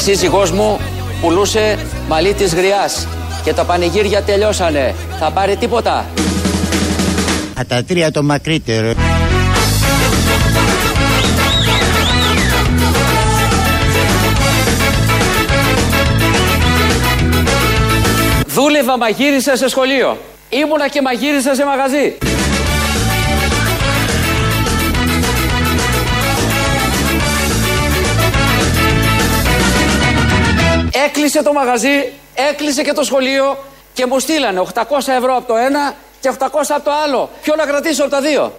σύζυγός μου πουλούσε μαλλί της γριάς και τα πανηγύρια τελειώσανε. Θα πάρει τίποτα. Α, τα τρία το μακρύτερο. Δούλευα μαγείρισα σε σχολείο. Ήμουνα και μαγείρισα σε μαγαζί. Έκλεισε το μαγαζί, έκλεισε και το σχολείο και μου στείλανε 800 ευρώ από το ένα και 800 από το άλλο. Ποιο να κρατήσω από τα δύο;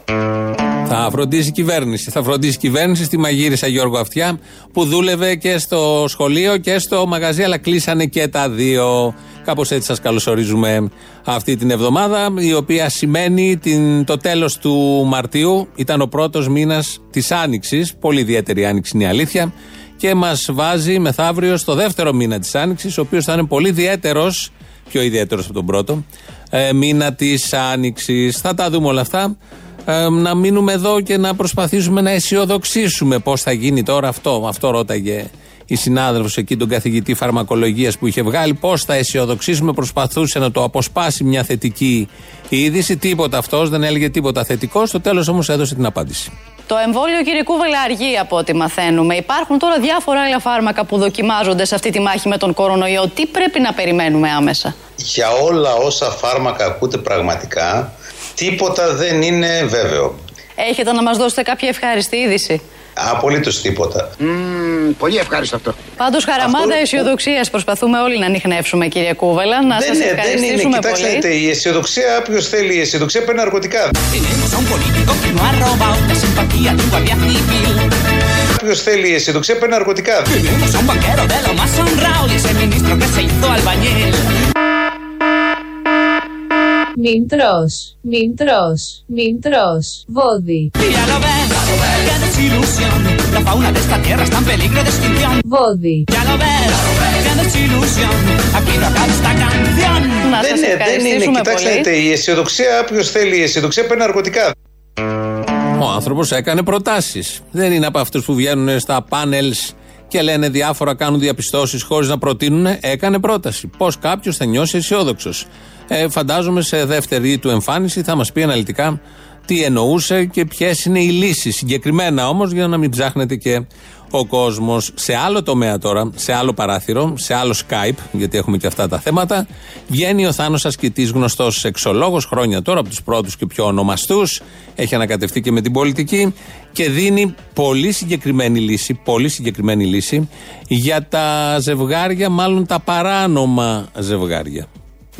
Θα φροντίσει η κυβέρνηση. Θα φροντίσει η κυβέρνηση στη μαγείρισα Γιώργο Αυτιά που δούλευε και στο σχολείο και στο μαγαζί, αλλά κλείσανε και τα δύο. Κάπως έτσι σας καλωσορίζουμε αυτή την εβδομάδα, η οποία σημαίνει την, το τέλος του Μαρτίου. Ήταν ο πρώτος μήνας της Άνοιξης. Πολύ ιδιαίτερη Άνοιξη είναι η αλήθεια. Και μας βάζει μεθαύριο στο δεύτερο μήνα της Άνοιξης, ο οποίος θα είναι πολύ ιδιαίτερος, πιο ιδιαίτερος από τον πρώτο, ε, μήνα της Άνοιξης. Θα τα δούμε όλα αυτά. Ε, να μείνουμε εδώ και να προσπαθήσουμε να αισιοδοξήσουμε πώς θα γίνει τώρα αυτό. Αυτό ρώταγε η συνάδελφος εκεί, τον καθηγητή φαρμακολογίας που είχε βγάλει. Πώς θα αισιοδοξήσουμε, προσπαθούσε να το αποσπάσει μια θετική είδηση. Τίποτα αυτός, δεν έλεγε τίποτα θετικό. Στο τέλος όμως έδωσε την απάντηση. Το εμβόλιο, κύριε Κούβελα, αργεί από ό,τι μαθαίνουμε. Υπάρχουν τώρα διάφορα άλλα φάρμακα που δοκιμάζονται σε αυτή τη μάχη με τον κορονοϊό. Τι πρέπει να περιμένουμε άμεσα; Για όλα όσα φάρμακα ακούτε πραγματικά, τίποτα δεν είναι βέβαιο. Έχετε να μας δώσετε κάποια ευχάριστη είδηση; Απολύτως τίποτα. πολύ ευχάριστο αυτό. Πάντως, χαραμάδα Αυτό- αισιοδοξίας προσπαθούμε όλοι να ανοιχνεύσουμε, κύριε Κούβελα. Να δεν, σας είναι, δεν είναι. ευχαριστήσουμε Κοιτάξτε, πολύ. δείτε, η αισιοδοξία, όποιος θέλει η αισιοδοξία παίρνει ναρκωτικά. Tenemos a un político que no ha robado la simpatía de un guardia civil. Όποιος θέλει η αισιοδοξία παίρνει ναρκωτικά. Tenemos a un banquero de lo más honrado y ese ministro que se hizo albañil. Μην τρως, μην τρως, μην τρως, βόδι, Y ya lo ves, qué desilusión. La fauna de esta tierra está en peligro de extinción. βόδι. Ya lo ves, qué desilusión. Aquí no acaba esta canción. Να δεν, σα είναι, δεν είναι. ευχαριστήσουμε Κοιτάξτε, πολύ. δείτε, η αισιοδοξία, όποιο θέλει η αισιοδοξία παίρνει ναρκωτικά. Ο άνθρωπος έκανε προτάσεις. Δεν είναι από αυτούς που βγαίνουν στα πάνελς και λένε διάφορα, κάνουν διαπιστώσεις χωρίς να προτείνουν. Έκανε πρόταση. Πώς κάποιος θα νιώσει αισιόδοξος. Ε, φαντάζομαι σε δεύτερη του εμφάνιση θα μας πει αναλυτικά τι εννοούσε και ποιες είναι οι λύσεις. Συγκεκριμένα όμως, για να μην ψάχνετε και ο κόσμος. Σε άλλο τομέα τώρα, σε άλλο παράθυρο, σε άλλο Skype, γιατί έχουμε και αυτά τα θέματα, βγαίνει ο Θάνος Ασκητής, γνωστός εξολόγο χρόνια τώρα, από τους πρώτους και πιο ονομαστούς. Έχει ανακατευτεί και με την πολιτική και δίνει πολύ συγκεκριμένη λύση, πολύ συγκεκριμένη λύση για τα ζευγάρια, μάλλον τα παράνομα ζευγάρια.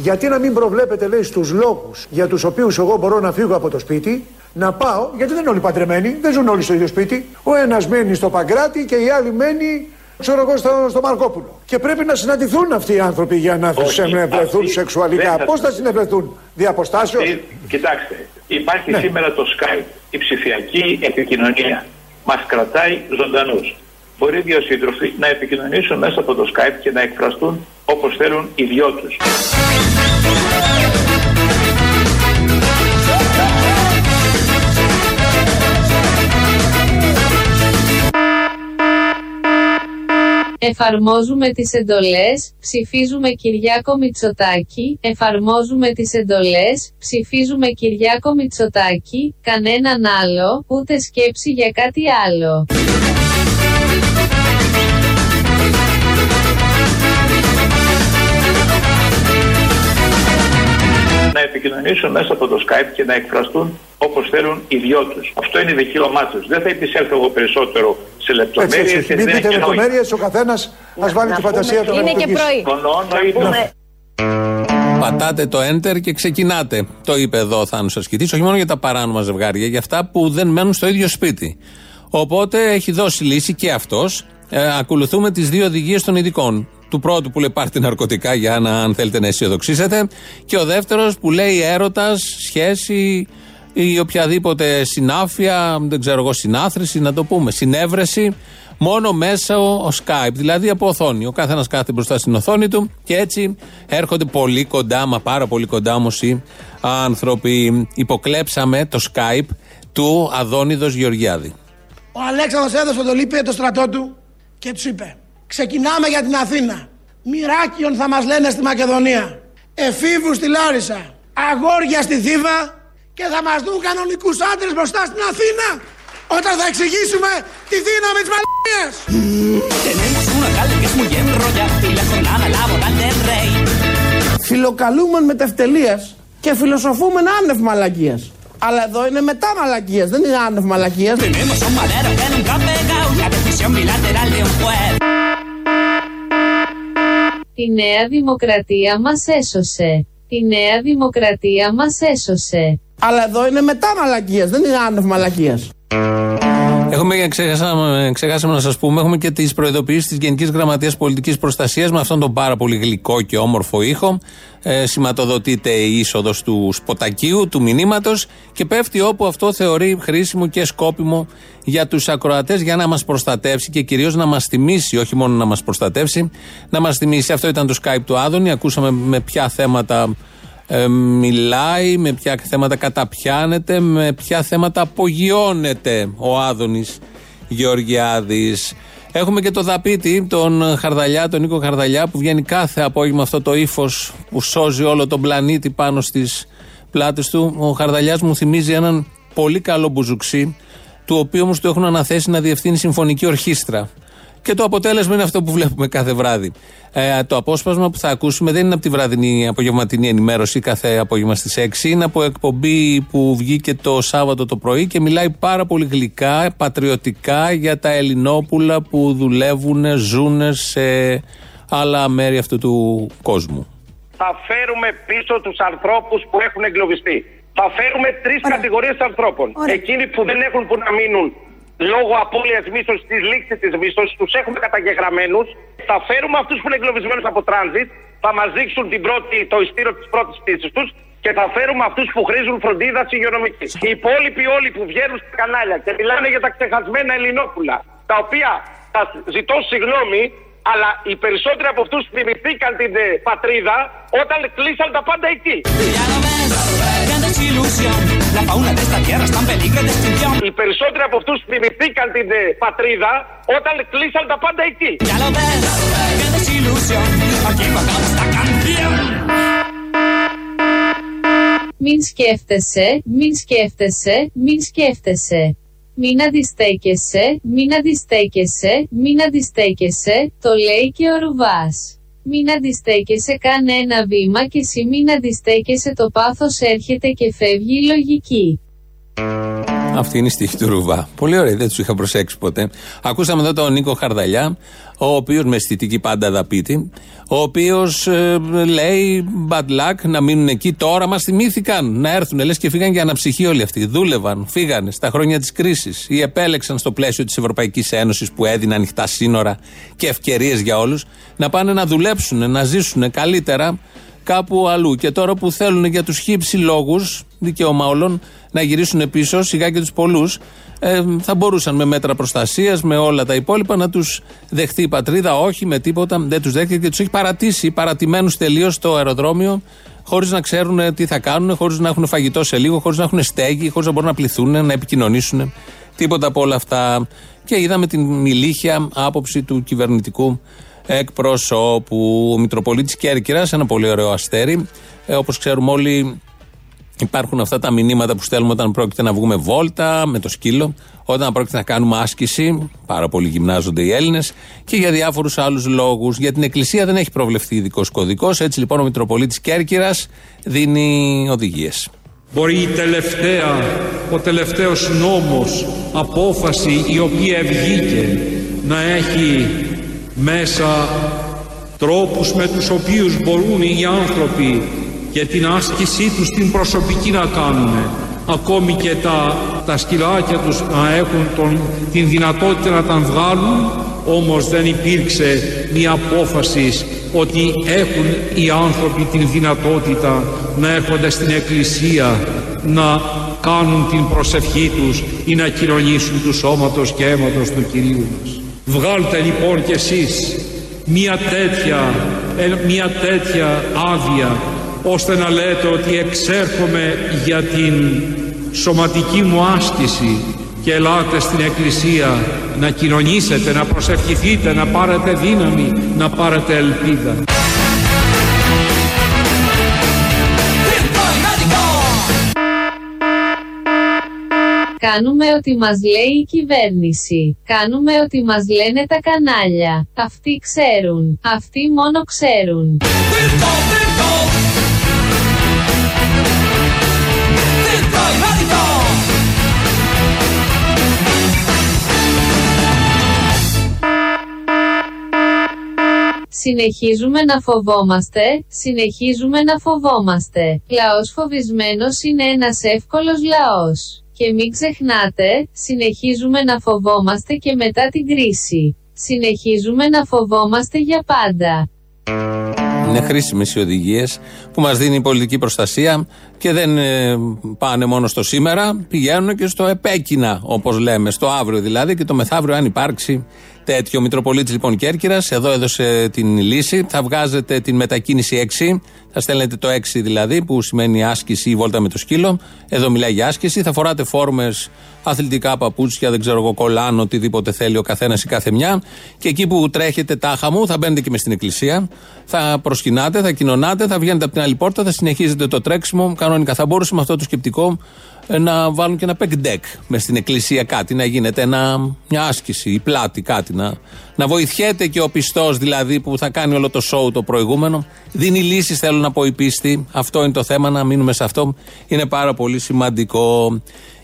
Γιατί να μην προβλέπετε, λέει, στους λόγους για τους οποίους εγώ μπορώ να φύγω από το σπίτι, να πάω, γιατί δεν είναι όλοι παντρεμένοι, δεν ζουν όλοι στο ίδιο σπίτι. Ο ένας μένει στο Παγκράτη και η άλλη μένει, ξέρω εγώ, στο, στο Μαρκόπουλο. Και πρέπει να συναντηθούν αυτοί οι άνθρωποι για να Όχι, συνευρεθούν αυτοί σεξουαλικά. δεν θα- Πώς θα συνευρεθούν, διαποστάσεως; Ε, Κοιτάξτε, υπάρχει Ναι. σήμερα το Skype, η ψηφιακή επικοινωνία. Μας κρατάει ζωντανούς. Μπορεί οι δύο σύντροφοι να επικοινωνήσουν μέσα από το Skype και να εκφραστούν όπως θέλουν οι δυο τους. Εφαρμόζουμε τις εντολές, ψηφίζουμε Κυριάκο Μητσοτάκη, εφαρμόζουμε τις εντολές, ψηφίζουμε Κυριάκο Μητσοτάκη, κανέναν άλλο, ούτε σκέψη για κάτι άλλο. Να επικοινωνήσουν μέσα από το Skype και να εκφραστούν όπως θέλουν οι δυο τους. Αυτό είναι δικαίωμά τους. Δεν θα επισέλθω εγώ περισσότερο σε Έτσι, λεπτομέρειες. έτσι, όχι. γιατί Μην δεν πείτε έχει νόημα. λεπτομέρειες, ο καθένας ας βάλει τη φαντασία του να Είναι και λειτουργήσει. πρωί. Συμφωνώ, εννοείται. Πατάτε το enter και ξεκινάτε. Το είπε εδώ ο Θάνος Ασκητής, όχι μόνο για τα παράνομα ζευγάρια, για αυτά που δεν μένουν στο ίδιο σπίτι. Οπότε έχει δώσει λύση και αυτός. Ε, ακολουθούμε τις δύο οδηγίες των ειδικών. Του πρώτου που λέει πάρτε ναρκωτικά για να αν θέλετε να αισιοδοξήσετε. Και ο δεύτερος που λέει έρωτας, σχέση ή οποιαδήποτε συνάφεια, δεν ξέρω εγώ, συνάθρηση, να το πούμε, συνέβρεση, μόνο μέσα ο, ο Skype, δηλαδή από οθόνη. Ο καθένας κάθεται μπροστά στην οθόνη του και έτσι έρχονται πολύ κοντά, μα πάρα πολύ κοντά όμως οι άνθρωποι. Υποκλέψαμε το Skype του Αδόνιδος Γεωργιάδη. Ο Αλέξανδρος έδωσε το λίπη το στρατό του και τους είπε Ξεκινάμε για την Αθήνα. Μοιράκιον θα μας λένε στη Μακεδονία. Εφήβους στη Λάρισα. Αγόρια στη Θήβα. Και θα μας δουν κανονικούς άντρες μπροστά στην Αθήνα. Όταν θα εξηγήσουμε τη δύναμη της μαλακίας. Φιλοκαλούμεν με τευτελείας και φιλοσοφούμεν άνευ μαλακίας. Αλλά εδώ είναι μετά μαλακίας, δεν είναι άνευ μαλακίας. Η νέα δημοκρατία μας έσωσε. Η νέα δημοκρατία μας έσωσε. Αλλά εδώ είναι μετά μαλακίας, δεν είναι άνευ μαλακίας. Έχουμε, ξεχάσαμε, ξεχάσαμε να σας πούμε, έχουμε και τις προειδοποιήσεις της Γενικής Γραμματείας Πολιτικής Προστασίας με αυτόν τον πάρα πολύ γλυκό και όμορφο ήχο. Ε, σηματοδοτείται η είσοδος του σποτακίου, του μηνύματος και πέφτει όπου αυτό θεωρεί χρήσιμο και σκόπιμο για τους ακροατές για να μας προστατεύσει και κυρίως να μας θυμίσει, όχι μόνο να μας προστατεύσει, να μας θυμίσει. Αυτό ήταν το Skype του Άδωνη. Ακούσαμε με ποια θέματα ε, μιλάει, με ποια θέματα καταπιάνεται, με ποια θέματα απογειώνεται ο Άδωνης Γεωργιάδης. Έχουμε και το δαπίτη, τον Χαρδαλιά, τον Νίκο Χαρδαλιά, που βγαίνει κάθε απόγευμα αυτό το ύφος που σώζει όλο τον πλανήτη πάνω στις πλάτες του. Ο Χαρδαλιάς μου θυμίζει έναν πολύ καλό μπουζουξί, του οποίου όμως του έχουν αναθέσει να διευθύνει συμφωνική ορχήστρα. Και το αποτέλεσμα είναι αυτό που βλέπουμε κάθε βράδυ. Ε, το απόσπασμα που θα ακούσουμε δεν είναι από τη βραδινή απογευματινή ενημέρωση κάθε απόγευμα στις 6. Είναι από εκπομπή που βγήκε το Σάββατο το πρωί και μιλάει πάρα πολύ γλυκά, πατριωτικά για τα Ελληνόπουλα που δουλεύουν, ζουν σε άλλα μέρη αυτού του κόσμου. Θα φέρουμε πίσω τους ανθρώπους που έχουν εγκλωβιστεί. Θα φέρουμε τρεις κατηγορίες ανθρώπων. Εκείνοι που δεν έχουν που να μείνουν λόγω απώλειας μίσθω της λήξης της μίσθω, τους έχουμε καταγεγραμμένους. Θα φέρουμε αυτούς που είναι εγκλωβισμένους από τράνζιτ, θα μας δείξουν την πρώτη, το ειστήριο της πρώτης πτήσης τους και θα φέρουμε αυτούς που χρήζουν φροντίδα υγειονομική. Οι υπόλοιποι όλοι που βγαίνουν στα κανάλια και μιλάνε για τα ξεχασμένα Ελληνόπουλα, τα οποία θα ζητώ συγγνώμη, αλλά οι περισσότεροι από αυτούς θυμηθήκαν την ε, πατρίδα όταν κλείσαν τα πάντα εκεί. Οι περισσότεροι από αυτούς θυμηθήκαν την ε, πατρίδα όταν κλείσαν τα πάντα εκεί. Μην σκέφτεσαι, μην σκέφτεσαι, μην σκέφτεσαι. Μην αντιστέκεσαι, μην αντιστέκεσαι, μην αντιστέκεσαι, το λέει και ο Ρουβάς. Μην αντιστέκεσαι καν ένα βήμα και εσύ μην αντιστέκεσαι το πάθος έρχεται και φεύγει η λογική. Αυτή είναι η στίχη του Ρουβά. Πολύ ωραία, δεν τους είχα προσέξει ποτέ. Ακούσαμε εδώ τον Νίκο Χαρδαλιά, ο οποίος με αισθητική πάντα δαπίτη, ο οποίος ε, λέει bad luck να μείνουν εκεί. Τώρα μας θυμήθηκαν να έρθουν. Λες και φύγαν για αναψυχή όλοι αυτοί. Δούλευαν, φύγανε στα χρόνια της κρίσης ή επέλεξαν στο πλαίσιο της Ευρωπαϊκής Ένωσης που έδινε ανοιχτά σύνορα και ευκαιρίες για όλους να πάνε να δουλέψουν, να ζήσουν καλύτερα κάπου αλλού. Και τώρα που θέλουν για τους χύψη λόγους, δικαίωμα όλων, να γυρίσουν πίσω, σιγά και τους πολλούς, ε, θα μπορούσαν με μέτρα προστασίας, με όλα τα υπόλοιπα να τους δεχτεί η πατρίδα. Όχι με τίποτα, δεν τους δέχεται και τους έχει παρατήσει, παρατημένους τελείως στο αεροδρόμιο, χωρίς να ξέρουν τι θα κάνουν, χωρίς να έχουν φαγητό σε λίγο, χωρίς να έχουν στέγη, χωρίς να μπορούν να πληθούν, να επικοινωνήσουν. Τίποτα από όλα αυτά. Και είδαμε την μιλήχια άποψη του κυβερνητικού εκπροσώπου. Ο Μητροπολίτης Κέρκυρας, ένα πολύ ωραίο αστέρι. Ε, Όπως ξέρουμε όλοι, υπάρχουν αυτά τα μηνύματα που στέλνουμε όταν πρόκειται να βγούμε βόλτα με το σκύλο, όταν πρόκειται να κάνουμε άσκηση. Πάρα πολύ γυμνάζονται οι Έλληνες και για διάφορους άλλους λόγους. Για την Εκκλησία δεν έχει προβλεφθεί ειδικός κωδικός. Έτσι λοιπόν ο Μητροπολίτης Κέρκυρας δίνει οδηγίες. Μπορεί η τελευταία, ο τελευταίος νόμος, απόφαση η οποία βγήκε να έχει μέσα τρόπους με τους οποίους μπορούν οι άνθρωποι και την άσκησή τους την προσωπική να κάνουν ακόμη και τα, τα σκυλάκια τους να έχουν τον, την δυνατότητα να τα βγάλουν όμως δεν υπήρξε μια απόφαση ότι έχουν οι άνθρωποι την δυνατότητα να έρχονται στην εκκλησία να κάνουν την προσευχή τους ή να κοινωνήσουν του σώματος και αίματος του Κυρίου μας. Βγάλτε λοιπόν κι εσείς μια τέτοια, ε, μια τέτοια άδεια ώστε να λέτε ότι εξέρχομαι για την σωματική μου άσκηση και ελάτε στην Εκκλησία να κοινωνήσετε, να προσευχηθείτε, να πάρετε δύναμη, να πάρετε ελπίδα. Κάνουμε ό,τι μας λέει η κυβέρνηση. Κάνουμε ό,τι μας λένε τα κανάλια. Αυτοί ξέρουν. Αυτοί μόνο ξέρουν. Συνεχίζουμε να φοβόμαστε, συνεχίζουμε να φοβόμαστε. Λαός φοβισμένος είναι ένας εύκολος λαός. Και μην ξεχνάτε, συνεχίζουμε να φοβόμαστε και μετά την κρίση. Συνεχίζουμε να φοβόμαστε για πάντα. Είναι χρήσιμες οι οδηγίες που μας δίνει η πολιτική προστασία και δεν ε, πάνε μόνο στο σήμερα, πηγαίνουν και στο επέκεινα, όπως λέμε, στο αύριο δηλαδή και το μεθαύριο, αν υπάρξει τέτοιο. Ο Μητροπολίτης λοιπόν Κέρκυρας εδώ έδωσε την λύση. Θα βγάζετε την μετακίνηση 6, θα στέλνετε το 6 δηλαδή, που σημαίνει άσκηση ή βόλτα με το σκύλο. Εδώ μιλάει για άσκηση. Θα φοράτε φόρμες, αθλητικά παπούτσια, δεν ξέρω εγώ, κολάν, οτιδήποτε θέλει ο καθένας ή κάθε μια. Και εκεί που τρέχετε τάχα μου, θα μπαίνετε και μες στην εκκλησία. Θα προσκυνάτε, θα κοινωνάτε, θα βγαίνετε από την άλλη πόρτα, θα συνεχίζετε το τρέξιμο. Κανονικά θα μπορούσε με αυτό το σκεπτικό ε, να βάλουν και ένα pack deck μες στην εκκλησία κάτι, να γίνεται ένα, μια άσκηση, η πλάτη κάτι, να, να βοηθιέται και ο πιστός δηλαδή που θα κάνει όλο το show το προηγούμενο. Δίνει λύσεις, θέλω να πω η πίστη. Αυτό είναι το θέμα, να μείνουμε σε αυτό. Είναι πάρα πολύ σημαντικό.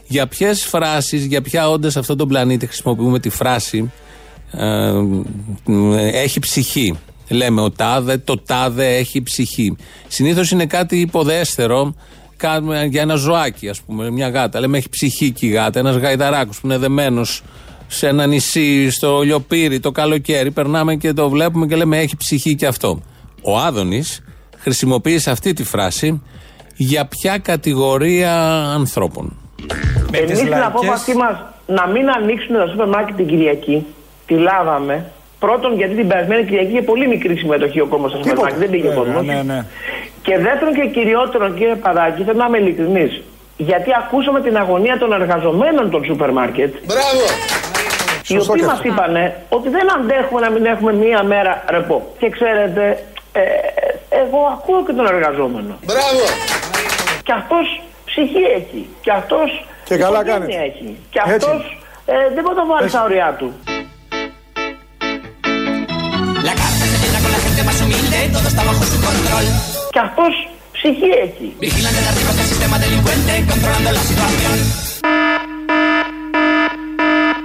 Για ποιες φράσεις, για ποια όντα σε αυτόν τον πλανήτη χρησιμοποιούμε τη φράση ε, έχει ψυχή. Λέμε ο τάδε, το τάδε έχει ψυχή. Συνήθως είναι κάτι υποδέστερο κάνουμε για ένα ζωάκι, ας πούμε, μια γάτα. Λέμε έχει ψυχική γάτα, ένας γαϊδαράκο που είναι δεμένος σε ένα νησί, στο λιοπύρι, το καλοκαίρι. Περνάμε και το βλέπουμε και λέμε έχει ψυχή και αυτό. Ο Άδωνης χρησιμοποίησε αυτή τη φράση για ποια κατηγορία ανθρώπων. Εμείς την απόφασή μας να μην ανοίξουν τα σούπερ μάρκετ την Κυριακή, τη λάβαμε. Πρώτον, γιατί την περασμένη Κυριακή είχε πολύ μικρή συμμετοχή ο κόμμα στα σούπερ μάρκετ, δεν πήγε ο κόσμος. Ναι, ναι. Και δεύτερον και κυριότερον, κύριε Παράκη, θέλω να είμαι ειλικρινής. Γιατί ακούσαμε την αγωνία των εργαζομένων των σούπερ μάρκετ. Μπράβο! Οι οποίοι μας είπαν ότι δεν αντέχουμε να μην έχουμε μία μέρα ρεπό. Και ξέρετε, ε, εγώ ακούω και τον εργαζόμενο. Μπράβο! Και αυτός ψυχή έχει. Και αυτός Και καλά κάνετε. έχει. Και αυτός ε, δεν μπορεί να το βάλει στα ωριά του. La carta se llena con la gente más humilde, todo está bajo su control. Και αυτός ψυχή έχει. Vigilan desde arriba este sistema delincuente, controlando la situación.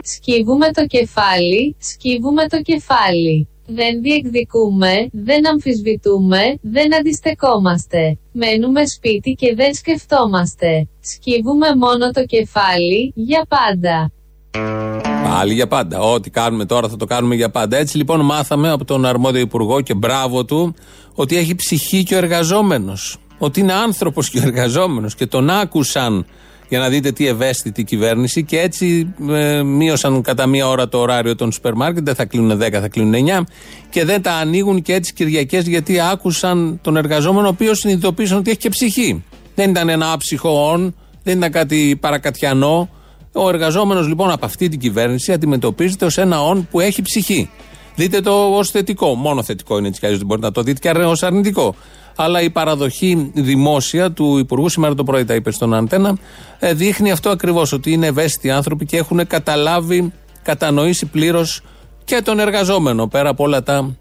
Σκύβουμε το κεφάλι, σκύβουμε το κεφάλι. Δεν διεκδικούμε, δεν αμφισβητούμε, δεν αντιστεκόμαστε. Μένουμε σπίτι και δεν σκεφτόμαστε. Σκύβουμε μόνο το κεφάλι, για πάντα. Πάλι για πάντα. Ό,τι κάνουμε τώρα θα το κάνουμε για πάντα. Έτσι λοιπόν μάθαμε από τον αρμόδιο υπουργό και μπράβο του ότι έχει ψυχή και ο εργαζόμενος. Ότι είναι άνθρωπος και ο εργαζόμενος. Και τον άκουσαν για να δείτε τι ευαίσθητη κυβέρνηση και έτσι ε, μείωσαν κατά μία ώρα το ωράριο των σούπερ μάρκετ. Δεν θα κλείνουν 10, θα κλείνουν 9 και δεν τα ανοίγουν και έτσι Κυριακές γιατί άκουσαν τον εργαζόμενο ο οποίος συνειδητοποίησαν ότι έχει και ψυχή. Δεν ήταν ένα άψυχο όν, δεν ήταν κάτι παρακατιανό. Ο εργαζόμενος λοιπόν από αυτή την κυβέρνηση αντιμετωπίζεται ως ένα όν που έχει ψυχή. Δείτε το ως θετικό. Μόνο θετικό είναι έτσι κι αλλιώς. Δεν μπορείτε να το δείτε και ως αρνητικό. Αλλά η παραδοχή δημόσια του Υπουργού, σήμερα το πρωί τα είπε στον Αντένα, ε, δείχνει αυτό ακριβώς. Ότι είναι ευαίσθητοι άνθρωποι και έχουν καταλάβει, κατανοήσει πλήρως και τον εργαζόμενο. Πέρα από όλα τα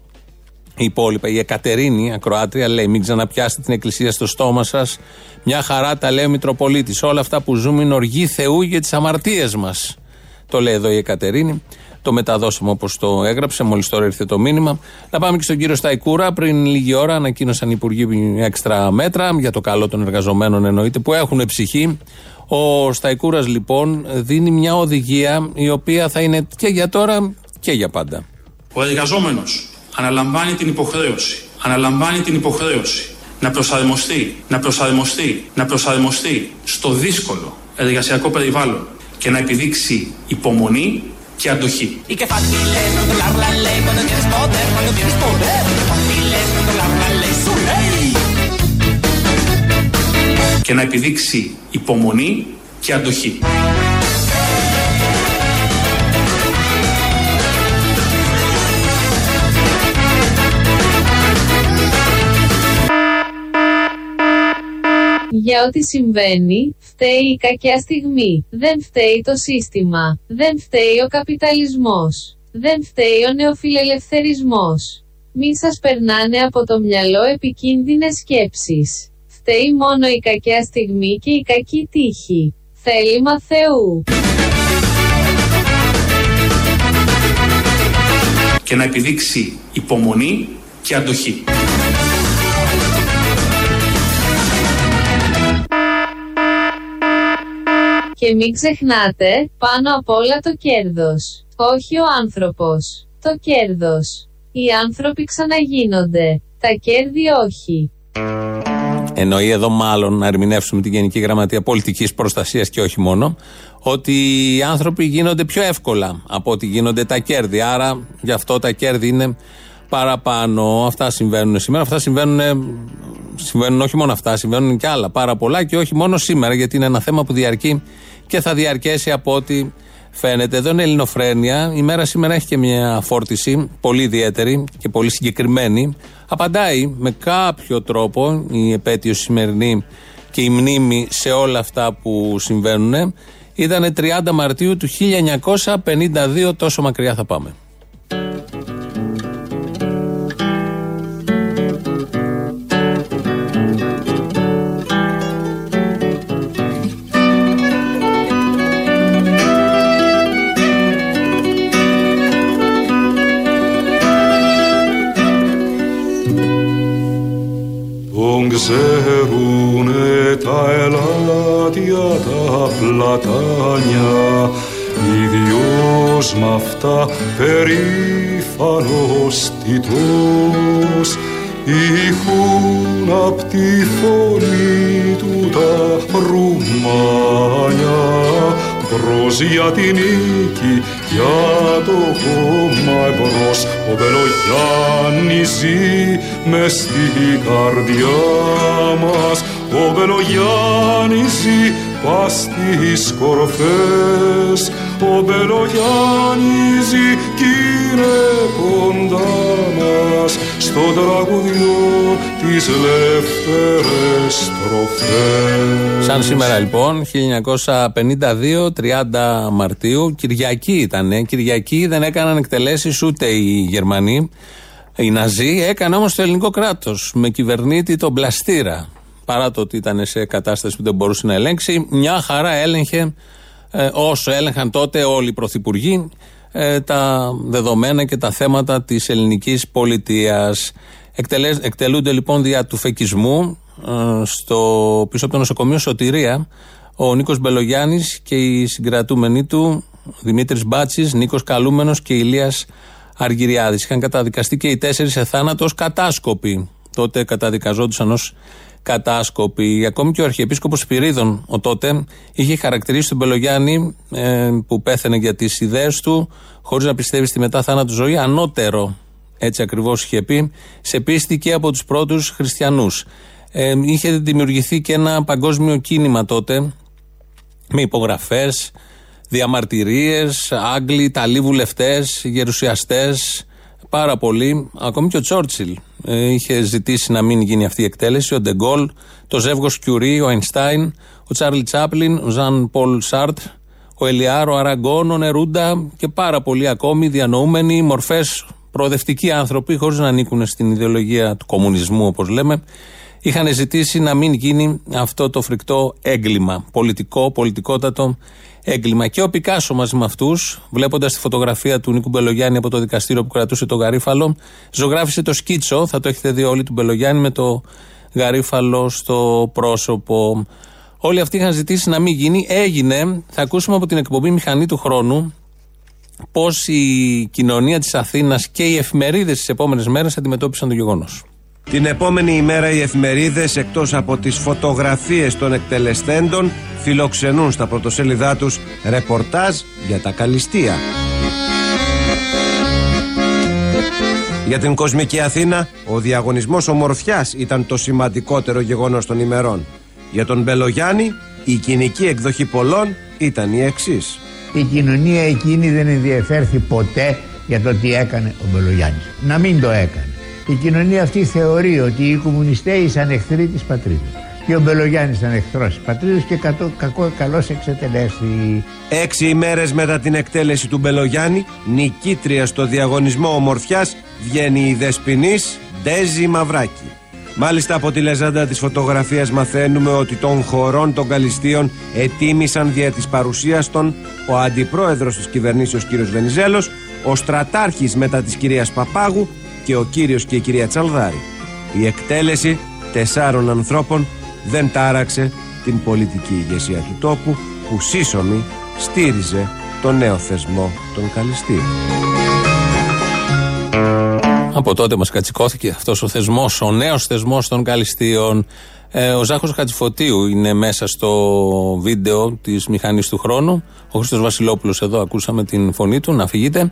υπόλοιπα. Η Εκατερίνη, ακροάτρια, λέει: Μην ξαναπιάσετε την εκκλησία στο στόμα σας. Μια χαρά τα λέει ο Μητροπολίτης. Όλα αυτά που ζούμε είναι οργή Θεού για τις αμαρτίες μας. Το λέει εδώ η Εκατερίνη. Το μεταδώσαμε όπως το έγραψε, μόλις τώρα ήρθε το μήνυμα. Να πάμε και στον κύριο Σταϊκούρα. Πριν λίγη ώρα ανακοίνωσαν οι υπουργοί έξτρα μέτρα για το καλό των εργαζομένων εννοείται που έχουν ψυχή. Ο Σταϊκούρας λοιπόν δίνει μια οδηγία η οποία θα είναι και για τώρα και για πάντα. Ο εργαζόμενος αναλαμβάνει την υποχρέωση, αναλαμβάνει την υποχρέωση να προσαρμοστεί, να προσαρμοστεί, να προσαρμοστεί στο δύσκολο εργασιακό περιβάλλον και να επιδείξει υπομονή και αντοχή; Και να επιδείξει υπομονή και αντοχή. Για ό,τι συμβαίνει, φταίει η κακιά στιγμή. Δεν φταίει το σύστημα. Δεν φταίει ο καπιταλισμός. Δεν φταίει ο νεοφιλελευθερισμός. Μη σας περνάνε από το μυαλό επικίνδυνες σκέψεις. Φταίει μόνο η κακιά στιγμή και η κακή τύχη. Θέλημα Θεού. Και να επιδείξει υπομονή και αντοχή. Και μην ξεχνάτε, πάνω απ' όλα το κέρδος. Όχι ο άνθρωπος. Το κέρδος. Οι άνθρωποι ξαναγίνονται. Τα κέρδη όχι. Εννοεί εδώ μάλλον να ερμηνεύσουμε την Γενική Γραμματεία Πολιτικής Προστασίας και όχι μόνο, ότι οι άνθρωποι γίνονται πιο εύκολα από ότι γίνονται τα κέρδη. Άρα γι' αυτό τα κέρδη είναι παραπάνω. Αυτά συμβαίνουν σήμερα. Αυτά συμβαίνουν, συμβαίνουν όχι μόνο αυτά, συμβαίνουν και άλλα πάρα πολλά και όχι μόνο σήμερα, γιατί είναι ένα θέμα που διαρκεί και θα διαρκέσει από ό,τι φαίνεται. Εδώ είναι Ελληνοφρένεια. Η μέρα σήμερα έχει και μια φόρτιση πολύ ιδιαίτερη και πολύ συγκεκριμένη. Απαντάει με κάποιο τρόπο η επέτειος σημερινή και η μνήμη σε όλα αυτά που συμβαίνουν. Ήταν 30 Μαρτίου του 1952, τόσο μακριά θα πάμε. Τα πλατάνια ίδιος μ' αυτά περήφανος τιτός ηχούν απ' τη φωνή του τα ρουμάνια μπρος για την νίκη, για το κόμμα εμπρός. Ο Μπελογιάννης ζει μες στην καρδιά μας. Ο Μπελογιάννης ζει πας στις κορφές ο Μπελογιάννης ζει κι είναι κοντά μας στο τραγουδιό τις λευτερές στροφές Σαν σήμερα λοιπόν, 1952, 30 Μαρτίου, Κυριακή ήταν. Κυριακή δεν έκαναν εκτελέσεις ούτε οι Γερμανοί. Οι Ναζί έκανε όμως το ελληνικό κράτος με κυβερνήτη τον Πλαστήρα. Παρά το ότι ήταν σε κατάσταση που δεν μπορούσε να ελέγξει, μια χαρά έλεγχε ε, όσο έλεγχαν τότε όλοι οι πρωθυπουργοί ε, τα δεδομένα και τα θέματα της ελληνικής πολιτείας. Εκτελές, εκτελούνται λοιπόν δια του φεκισμού ε, στο, πίσω από το νοσοκομείο Σωτηρία ο Νίκος Μπελογιάννης και οι συγκρατούμενοι του Δημήτρης Μπάτσης, Νίκος Καλούμενος και Ηλίας Αργυριάδης. Είχαν καταδικαστεί και οι τέσσερις σε θάνατο ως κατάσκοποι. Τότε καταδικαζόντουσαν ως κατάσκοποι. Ακόμη και ο Αρχιεπίσκοπος Σπυρίδων, ο τότε, είχε χαρακτηρίσει τον Μπελογιάννη ε, που πέθανε για τις ιδέες του, χωρίς να πιστεύει στη μετά θάνατο ζωή, ανώτερο. Έτσι ακριβώς είχε πει, σε πίστη και από τους πρώτους χριστιανούς. Ε, είχε δημιουργηθεί και ένα παγκόσμιο κίνημα τότε με υπογραφές, διαμαρτυρίες, Άγγλοι, Ιταλοί βουλευτές, γερουσιαστές, πάρα πολλοί. Ακόμη και ο Τσόρτσιλ ε, είχε ζητήσει να μην γίνει αυτή η εκτέλεση. Ο Ντεγκόλ, το ζεύγος Κιουρί, ο Αϊνστάιν, ο Τσάρλι Τσάπλιν, ο Ζαν Πολ Σάρτ, ο Ελιάρ, ο Αραγκόν, ο Νερούντα και πάρα πολλοί ακόμη διανοούμενοι, μορφές προοδευτικοί άνθρωποι, χωρίς να ανήκουν στην ιδεολογία του κομμουνισμού, όπως λέμε, είχαν ζητήσει να μην γίνει αυτό το φρικτό έγκλημα. Πολιτικό, πολιτικότατο έγκλημα. Και ο Πικάσο μαζί με αυτούς, βλέποντας τη φωτογραφία του Νίκου Μπελογιάννη από το δικαστήριο που κρατούσε το γαρίφαλο, ζωγράφησε το σκίτσο. Θα το έχετε δει όλοι του Μπελογιάννη με το γαρίφαλο στο πρόσωπο. Όλοι αυτοί είχαν ζητήσει να μην γίνει. Έγινε. Θα ακούσουμε από την εκπομπή Μηχανή του Χρόνου πώς η κοινωνία της Αθήνας και οι εφημερίδες τις επόμενες μέρες αντιμετώπισαν το γεγονός. Την επόμενη ημέρα οι εφημερίδες εκτός από τις φωτογραφίες των εκτελεστέντων φιλοξενούν στα πρωτοσέλιδά τους ρεπορτάζ για τα καλυστία. Για την κοσμική Αθήνα, ο διαγωνισμός ομορφιάς ήταν το σημαντικότερο γεγονός των ημερών. Για τον Μπελογιάννη, η κοινική εκδοχή πολλών ήταν η εξής. Η κοινωνία εκείνη δεν ενδιαφέρθη ποτέ για το τι έκανε ο Μπελογιάννης. Να μην το έκανε. Η κοινωνία αυτή θεωρεί ότι οι κομμουνιστές ήσαν εχθροί της πατρίδας. Και ο Μπελογιάννης ήταν εχθρός της πατρίδας και κατώ, κακό, καλώς εξετελέστη. Έξι ημέρες μετά την εκτέλεση του Μπελογιάννη, νικήτρια στο διαγωνισμό ομορφιάς, βγαίνει η Δεσποινής Ντέζη Μαυράκη. Μάλιστα από τη λεζάντα της φωτογραφίας μαθαίνουμε ότι των χωρών των Καλιστίων ετίμησαν δια της παρουσίας των ο αντιπρόεδρος της κυβερνήσεως κύριος Βενιζέλος, ο στρατάρχης μετά της κυρίας Παπάγου και ο κύριος και η κυρία Τσαλδάρη. Η εκτέλεση τεσσάρων ανθρώπων δεν τάραξε την πολιτική ηγεσία του τόπου που σύσσωμη στήριζε τον νέο θεσμό των Καλιστίων. Από τότε μας κατσικώθηκε αυτός ο θεσμός, ο νέος θεσμός των Καλιστίων. Ε, ο Ζάχος Χατζηφωτίου είναι μέσα στο βίντεο της Μηχανής του Χρόνου. Ο Χρήστος Βασιλόπουλος εδώ, ακούσαμε την φωνή του, να φύγετε.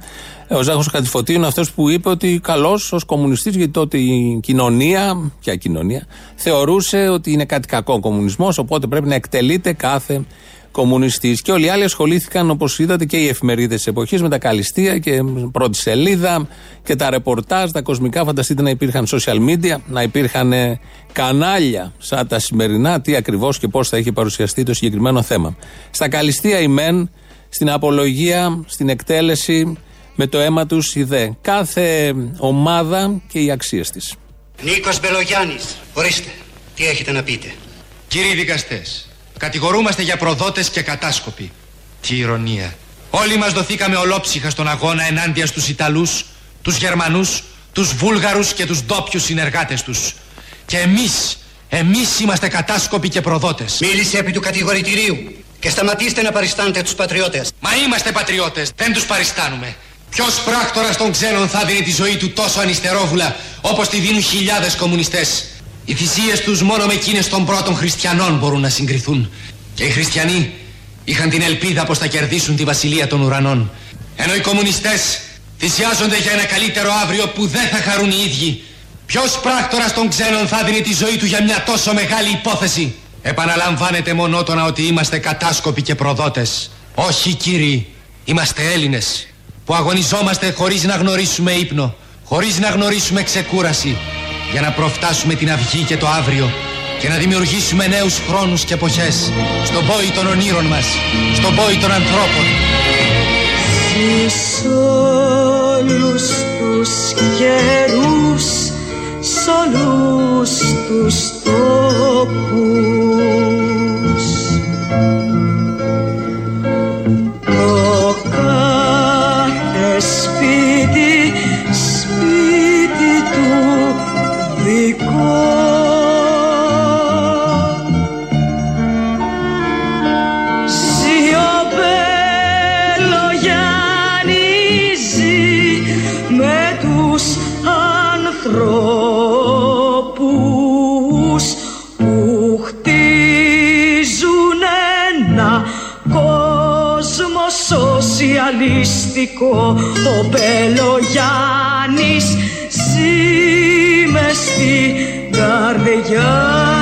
Ε, ο Ζάχος Χατζηφωτίου είναι αυτός που είπε ότι καλώ ως κομμουνιστής, γιατί τότε η κοινωνία, ποια κοινωνία, θεωρούσε ότι είναι κάτι κακό ο κομμουνισμός, οπότε πρέπει να εκτελείται κάθε κομμουνιστής. Και όλοι οι άλλοι ασχολήθηκαν, όπως είδατε, και οι εφημερίδες της εποχής με τα καλυστία και πρώτη σελίδα και τα ρεπορτάζ, τα κοσμικά. Φανταστείτε να υπήρχαν social media, να υπήρχαν ε, κανάλια σαν τα σημερινά, τι ακριβώς και πώς θα έχει παρουσιαστεί το συγκεκριμένο θέμα. Στα καλυστία η ΜΕΝ, στην απολογία, στην εκτέλεση, με το αίμα τους η ΔΕ. Κάθε ομάδα και οι αξίες της. Νίκος Μπελογιάννης, ορίστε, τι έχετε να πείτε; Κύριοι δικαστές, Κατηγορούμαστε για προδότες και κατάσκοποι. Τι ηρωνία. Όλοι μας δοθήκαμε ολόψυχα στον αγώνα ενάντια στους Ιταλούς, τους Γερμανούς, τους Βούλγαρους και τους ντόπιους συνεργάτες τους. Και εμείς, εμείς είμαστε κατάσκοποι και προδότες. Μίλησε επί του κατηγορητηρίου και σταματήστε να παριστάνετε τους πατριώτες. Μα είμαστε πατριώτες, δεν τους παριστάνουμε. Ποιος πράκτορας των ξένων θα δίνει τη ζωή του τόσο ανιστερόβουλα όπως τη δίνουν χιλιάδες κομμουνιστές; Οι θυσίες τους μόνο με εκείνες των πρώτων χριστιανών μπορούν να συγκριθούν. Και οι χριστιανοί είχαν την ελπίδα πως θα κερδίσουν τη βασιλεία των ουρανών. Ενώ οι κομμουνιστές θυσιάζονται για ένα καλύτερο αύριο που δεν θα χαρούν οι ίδιοι. Ποιος πράκτορας των ξένων θα δίνει τη ζωή του για μια τόσο μεγάλη υπόθεση; Επαναλαμβάνεται μονότονα ότι είμαστε κατάσκοποι και προδότες. Όχι κύριοι, είμαστε Έλληνες που αγωνιζόμαστε χωρίς να γνωρίσουμε ύπνο, χωρίς να γνωρίσουμε ξεκούραση, για να προφτάσουμε την αυγή και το αύριο και να δημιουργήσουμε νέους χρόνους και εποχές στον πόη των ονείρων μας, στον πόη των ανθρώπων. Σ' όλους τους καιρούς, σ' όλους τους τόπους χτίζουν ένα κόσμο σοσιαλιστικό. Ο Μπελογιάννης ζει μες στην καρδιά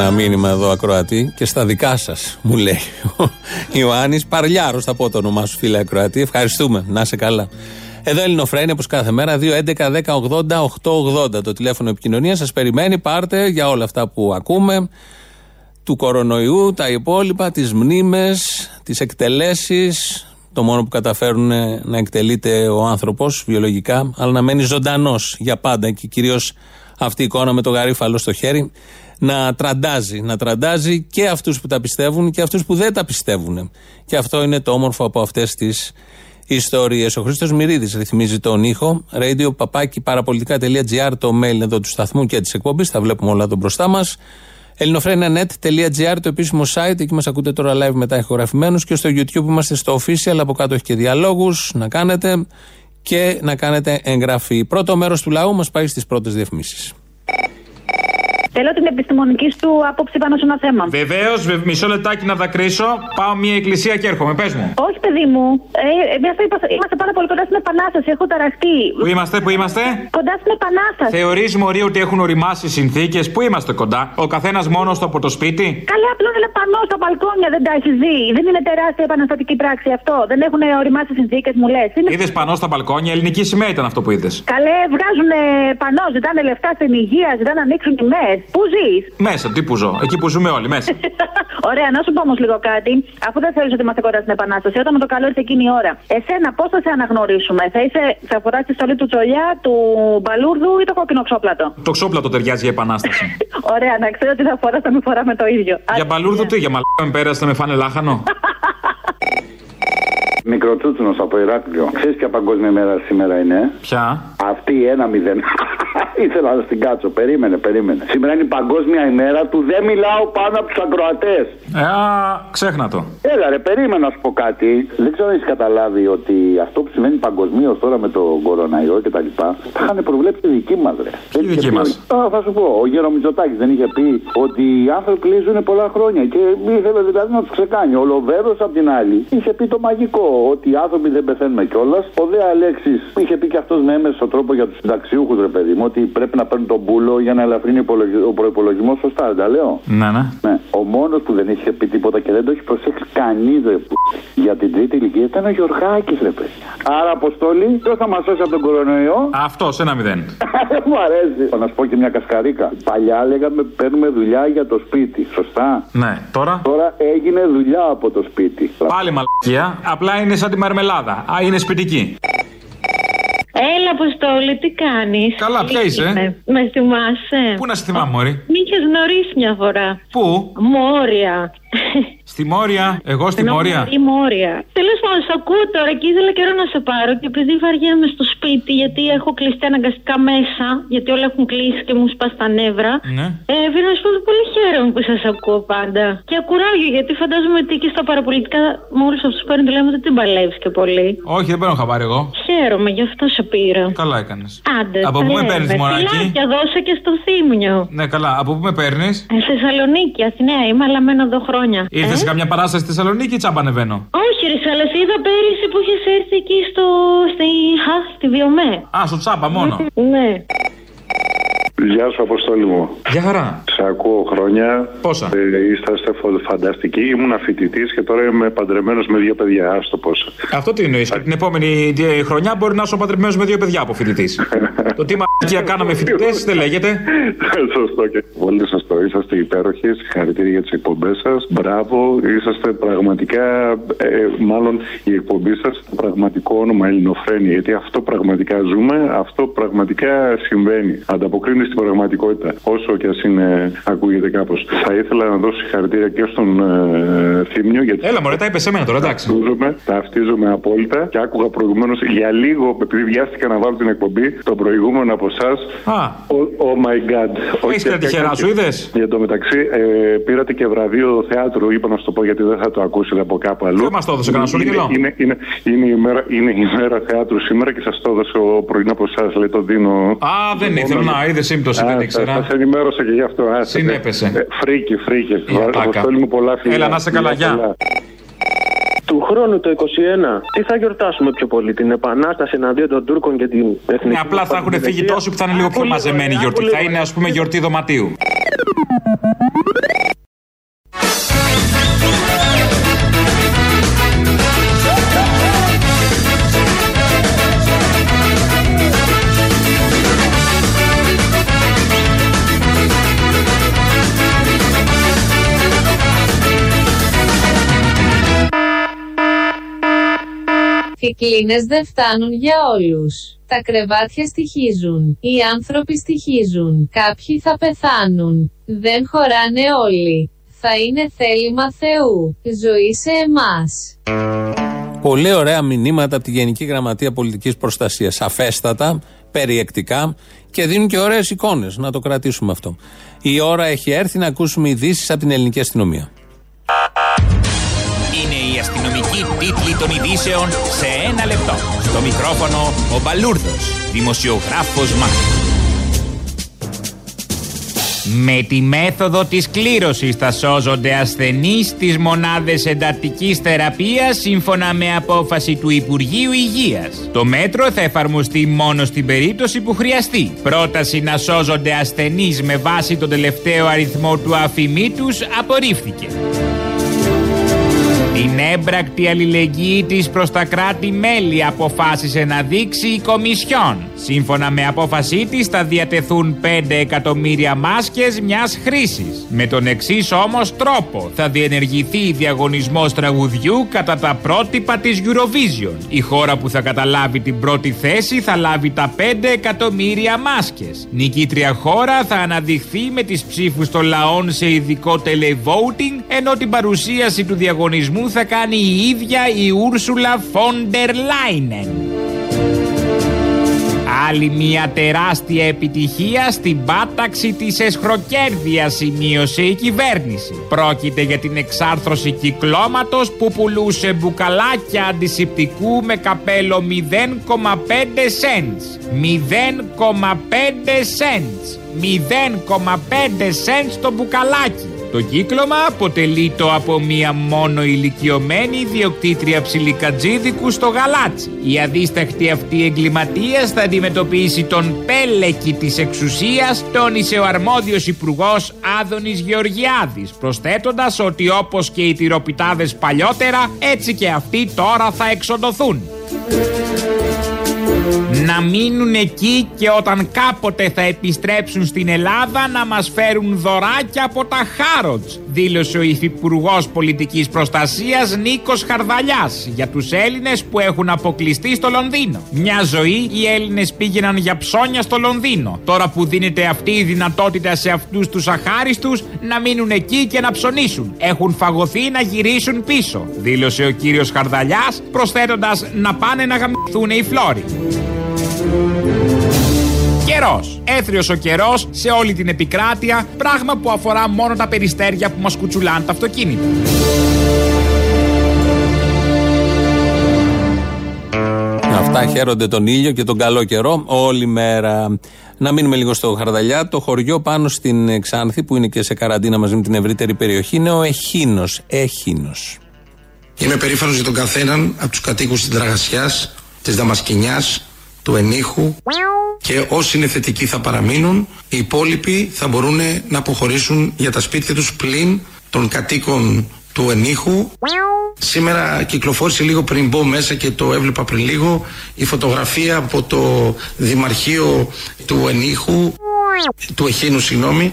ένα μήνυμα εδώ ακροατή και στα δικά σας, μου λέει ο Ιωάννης Παρλιάρος. Θα πω το όνομά σου, φίλε ακροατή. Ευχαριστούμε. Να είσαι καλά. Εδώ Ελληνοφρένια, όπως κάθε μέρα, 2.11.10.80.880 το τηλέφωνο επικοινωνίας. Σας περιμένει, πάρτε για όλα αυτά που ακούμε του κορονοϊού, τα υπόλοιπα, τις μνήμες, τις εκτελέσεις. Το μόνο που καταφέρουν να εκτελείται ο άνθρωπος βιολογικά, αλλά να μένει ζωντανός για πάντα και κυρίως αυτή η εικόνα με το γαρίφαλο στο χέρι να τραντάζει. Να τραντάζει και αυτούς που τα πιστεύουν και αυτούς που δεν τα πιστεύουν. Και αυτό είναι το όμορφο από αυτές τις ιστορίες. Ο Χρήστος Μυρίδης ρυθμίζει τον ήχο. Radio παπάκι παραπολιτικά.gr το mail εδώ του σταθμού και της εκπομπής. Θα βλέπουμε όλα εδώ μπροστά μας. ελληνοφρένια.net.gr το επίσημο site, εκεί μας ακούτε τώρα live μετά ηχογραφημένους και στο YouTube είμαστε στο official, από κάτω έχει και διαλόγους να κάνετε και να κάνετε εγγραφή. Πρώτο μέρος του λαού μας πάει στις πρώτες διαφημίσεις. Θέλω την επιστημονική σου άποψη πάνω σε ένα θέμα. Βεβαίως, μισό λεπτάκι να δακρύσω. Πάω μια εκκλησία και έρχομαι. Πες μου. Όχι, παιδί μου. Ε, εμείς είμαστε, είμαστε πάρα πολύ κοντά στην Επανάσταση. Έχω ταραχτεί. Πού είμαστε, πού είμαστε; Κοντά στην Επανάσταση. Θεωρείς, Μωρή, ότι έχουν οριμάσει οι συνθήκες; Πού είμαστε κοντά; Ο καθένας μόνος του από το σπίτι; Καλά, απλώς είναι πανό στα μπαλκόνια, δεν τα έχει δει. Δεν είναι τεράστια επαναστατική πράξη αυτό. Δεν έχουν οριμάσει συνθήκες, μου λες. Είναι... Είδες πανό στα μπαλκόνια, ελληνική σημαία ήταν αυτό που είδες. Καλέ, βγάζουν πανό, ζητάνε λεφτά στην υγεία, ζητάνε να ανοίξουν τιμές. Πού ζεις; Μέσα, τι που ζω. Εκεί που ζούμε όλοι, μέσα. Ωραία, να σου πω όμως λίγο κάτι. Αφού δεν θέλεις ότι είμαστε κοντά στην Επανάσταση, όταν με το καλό ήρθε εκείνη η ώρα, εσένα πώς θα σε αναγνωρίσουμε, θα, είσαι, θα φορά τη στολή του Τσολιά, του Μπαλούρδου ή το κόκκινο ξόπλατο; Το ξόπλατο ταιριάζει για επανάσταση. Ωραία, να ξέρω ότι θα φοράς, θα με φοράμε το ίδιο. για μπαλούρδο τι, για μαλάκα με πέρασε, με φάνε λάχανο. Μικροτσούτσουνο από Ηράκλειο. Ξέρεις ποια παγκόσμια μέρα σήμερα είναι; Ποια; Αυτή η ένα μηδέν. Ήθελα να την κάτσω. Περίμενε, περίμενε. Σήμερα είναι η παγκόσμια ημέρα του δεν μιλάω πάνω από τους ακροατές. Ε, α, ξέχνα το. Έλα ρε, περίμενα να σου πω κάτι. Δεν ξέρω αν έχεις καταλάβει ότι αυτό που σημαίνει παγκοσμίως τώρα με το κοροναϊό και τα λοιπά, θα είχαν προβλέψει τη δική μας, ρε. Τι δική μας. Θα σου πω, ο Γέρο Μητσοτάκης δεν είχε πει ότι οι άνθρωποι ζουν πολλά χρόνια και ήθελε δηλαδή να τους ξεκάνει. Ο Λοβέρος απ' την άλλη είχε πει το μαγικό ότι οι άνθρωποι δεν πεθαίνουμε κιόλας. Ο Δε Αλέξης είχε πει και αυτός με έμεσο τρόπο για τους συνταξιούχους, ρε παιδί μου, ότι πρέπει να παίρνουν τον πούλο για να ελαφρύνει ο προπολογισμό. Σωστά, δεν τα λέω; Ναι, ναι. ναι. Ο μόνος που δεν είχε πει τίποτα και δεν το έχει προσέξει κανεί, ρε που, για την τρίτη ηλικία ήταν ο Γιωργάκη, ρε παιδιά. Άρα, Αποστόλη, ποιο θα μας σώσει από τον κορονοϊό. Αυτός, ένα μηδέν. μου αρέσει. Να σου πω και μια κασκαρίκα. Παλιά λέγαμε παίρνουμε δουλειά για το σπίτι. Σωστά; Ναι, τώρα; Τώρα έγινε δουλειά από το σπίτι. Πάλι μαλακία. Απλά είναι σαν τη μαρμελάδα. Α, είναι σπιτική. Έλα, Αποστόλη, τι κάνεις; Καλά, ποια είσαι. Με θυμάσαι. Πού να σε θυμάμαι, Μωρή; Μ' είχες γνωρίσει μια φορά. Πού; Μόρια. Στη Μόρια, εγώ στη Μόρια. Η Μόρια. Τέλος πάντων, σε ακούω τώρα και ήθελα καιρό να σε πάρω και επειδή βαριέμαι στο σπίτι, γιατί έχω κλειστεί αναγκαστικά μέσα, γιατί όλα έχουν κλείσει και μου σπά τα νεύρα. Ναι. Ε, θέλω να σου πω ότι πολύ χαίρομαι που σας ακούω πάντα. Και ακουράγιο, γιατί φαντάζομαι ότι και στα παραπολιτικά με όλους αυτούς που παίρνουν τηλέφωνο δεν την παλεύεις και πολύ. Όχι, δεν παίρνω χαμπάρι εγώ. Χαίρομαι, γι' αυτό σε πήρα. Καλά έκανες. Άντε. Από πού με παίρνεις, Μωράκι; Και δώσε και στο θύμιο. Ναι, καλά. Από πού με παίρνεις; Ε, Θεσσαλονίκη, Αθηναία, είμαι, αλλά μένω εδώ χρόνια. Ήρθες σε καμιά παράσταση στη Θεσσαλονίκη ή τσάμπα ανεβαίνω. Όχι, ρε, αλλά σε είδα πέρυσι που είχες έρθει εκεί στο. στη. Α, στη Βιομέ. Α, στο τσάμπα μόνο. Ναι. Γεια σου, Αποστόλη μου. Γεια χαρά. Σε ακούω χρόνια. Πόσα; Ε, είσαστε φανταστικοί. Ήμουν φοιτητής και τώρα είμαι παντρεμένος με δύο παιδιά. Άστο πόσα. Αυτό τι εννοείς. Και την επόμενη χρονιά μπορεί να είσαι παντρεμένος με δύο παιδιά από φοιτητής. το τι μαγεία κάναμε φοιτητές δεν λέγεται; σωστό και πολύ σωστό. Είσαστε υπέροχοι. Συγχαρητήρια για τις εκπομπές σας. Μπράβο. Είσαστε πραγματικά. Ε, μάλλον η εκπομπή σας πραγματικό όνομα Ελληνοφρένη. Γιατί αυτό πραγματικά ζούμε. Αυτό πραγματικά συμβαίνει. Ανταποκρίνει στην πραγματικότητα. Όσο και ας είναι, ακούγεται κάπως. Θα ήθελα να δώσω συγχαρητήρια και στον ε, Θήμιο. Γιατί Έλα, μωρέ, τα είπες σε μένα τώρα, εντάξει. Ταυτίζομαι, ταυτίζομαι απόλυτα και άκουγα προηγουμένως για λίγο, επειδή βιάστηκα να βάλω την εκπομπή, το προηγούμενο από εσάς. Α. Oh, my god. Έχεις τα τυχερά σου, είδες; Για το μεταξύ, ε, πήρατε και βραβείο θεάτρου, είπα να σου το πω γιατί δεν θα το ακούσετε από κάπου αλλού. Δεν μας το έδωσε κανένα σου, είναι, είναι, είναι, είναι, η μέρα, είναι η μέρα θεάτρου σήμερα και σας το έδωσε ο πρωινό από εσάς, λέει το δίνω. Α, δεν ήθελα να είδε σύμπτωση, δεν ήξερα. Σας ενημέρωσα και γι' αυτό. Συνέπεσε. Freaky, freaky. Αποστόλη μου πολλά φιλιά. Έλα, να 'σαι καλά, γεια. Του χρόνου το 21, τι θα γιορτάσουμε πιο πολύ, την Επανάσταση εναντίον των Τούρκων και την Εθνική. Ναι, απλά θα έχουν φύγει τόσοι που θα είναι λίγο πιο μαζεμένη η γιορτή. Θα είναι, ας πούμε, γιορτή δωματίου. Οι κλίνες δεν φτάνουν για όλους. Τα κρεβάτια στοιχίζουν. Οι άνθρωποι στοιχίζουν. Κάποιοι θα πεθάνουν. Δεν χωράνε όλοι. Θα είναι θέλημα Θεού. Ζωή σε εμάς. Πολύ ωραία μηνύματα από τη Γενική Γραμματεία Πολιτικής Προστασίας. Σαφέστατα, περιεκτικά και δίνουν και ωραίες εικόνες. Να το κρατήσουμε αυτό. Η ώρα έχει έρθει να ακούσουμε ειδήσεις από την ελληνική αστυνομία. Αστυνομική τίτλη των ειδήσεων σε ένα λεπτό. Στο μικρόφωνο ο Μπαλούρδος, δημοσιογράφος Μάρκος. Με τη μέθοδο της κλήρωσης θα σώζονται ασθενείς στις μονάδες εντατικής θεραπείας σύμφωνα με απόφαση του Υπουργείου Υγείας. Το μέτρο θα εφαρμοστεί μόνο στην περίπτωση που χρειαστεί. Πρόταση να σώζονται ασθενείς με βάση τον τελευταίο αριθμό του αφημί τους απορρίφθηκε. Την έμπρακτη αλληλεγγύη της προς τα κράτη-μέλη αποφάσισε να δείξει η Κομισιόν. Σύμφωνα με απόφασή της θα διατεθούν 5 εκατομμύρια μάσκες μιας χρήσης. Με τον εξής όμως τρόπο θα διενεργηθεί διαγωνισμός τραγουδιού κατά τα πρότυπα της Eurovision. Η χώρα που θα καταλάβει την πρώτη θέση θα λάβει τα 5 εκατομμύρια μάσκες. Νικήτρια χώρα θα αναδειχθεί με τις ψήφους των λαών σε ειδικό televoting ενώ την παρουσίαση του διαγωνισμού θα κάνει η ίδια η Ούρσουλα Φόντερ Λάινεν. Άλλη μια τεράστια επιτυχία στην πάταξη της εσχροκέρδειας σημείωσε η κυβέρνηση. Πρόκειται για την εξάρθρωση κυκλώματος που πουλούσε μπουκαλάκια αντισηπτικού με καπέλο 0,5 cents. 0,5 cents. 0,5 cents το μπουκαλάκι. Το κύκλωμα αποτελεί το από μία μόνο ηλικιωμένη ιδιοκτήτρια ψιλικατζίδικου στο γαλάτσι. Η αδίσταχτη αυτή εγκληματίας θα αντιμετωπίσει τον πέλεκι της εξουσίας, τόνισε ο αρμόδιος υπουργός Άδωνης Γεωργιάδης, προσθέτοντας ότι όπως και οι τυροπιτάδες παλιότερα, έτσι και αυτοί τώρα θα εξοντωθούν να μείνουν εκεί και όταν κάποτε θα επιστρέψουν στην Ελλάδα να μας φέρουν δωράκια από τα Χάροτς, δήλωσε ο Υφυπουργός Πολιτικής Προστασίας Νίκος Χαρδαλιάς για τους Έλληνες που έχουν αποκλειστεί στο Λονδίνο. Μια ζωή οι Έλληνες πήγαιναν για ψώνια στο Λονδίνο. Τώρα που δίνεται αυτή η δυνατότητα σε αυτούς τους αχάριστους να μείνουν εκεί και να ψωνίσουν. Έχουν φαγωθεί να γυρίσουν πίσω, δήλωσε ο κύριος Χαρδαλιάς προσθέτοντας να πάνε να γαμηθούν οι φλόροι. Καιρός. Έθριος ο καιρός σε όλη την επικράτεια, πράγμα που αφορά μόνο τα περιστέρια που μας κουτσουλάνε τα αυτοκίνητα. Αυτά χαίρονται τον ήλιο και τον καλό καιρό όλη μέρα. Να μείνουμε λίγο στο Χαρδαλιά. Το χωριό πάνω στην Ξάνθη που είναι και σε καραντίνα μαζί με την ευρύτερη περιοχή είναι ο Εχίνος. Εχίνος. Είμαι περήφανος για τον καθέναν από τους κατοίκους της Δραγασιάς, της Δαμασκηνιάς, του Ενίχου και όσοι είναι θετικοί θα παραμείνουν. Οι υπόλοιποι θα μπορούν να αποχωρήσουν για τα σπίτια τους πλην των κατοίκων του Ενίχου. Σήμερα κυκλοφόρησε λίγο πριν μπω μέσα και το έβλεπα πριν λίγο η φωτογραφία από το Δημαρχείο του Ενίχου, του Εχίνου συγγνώμη,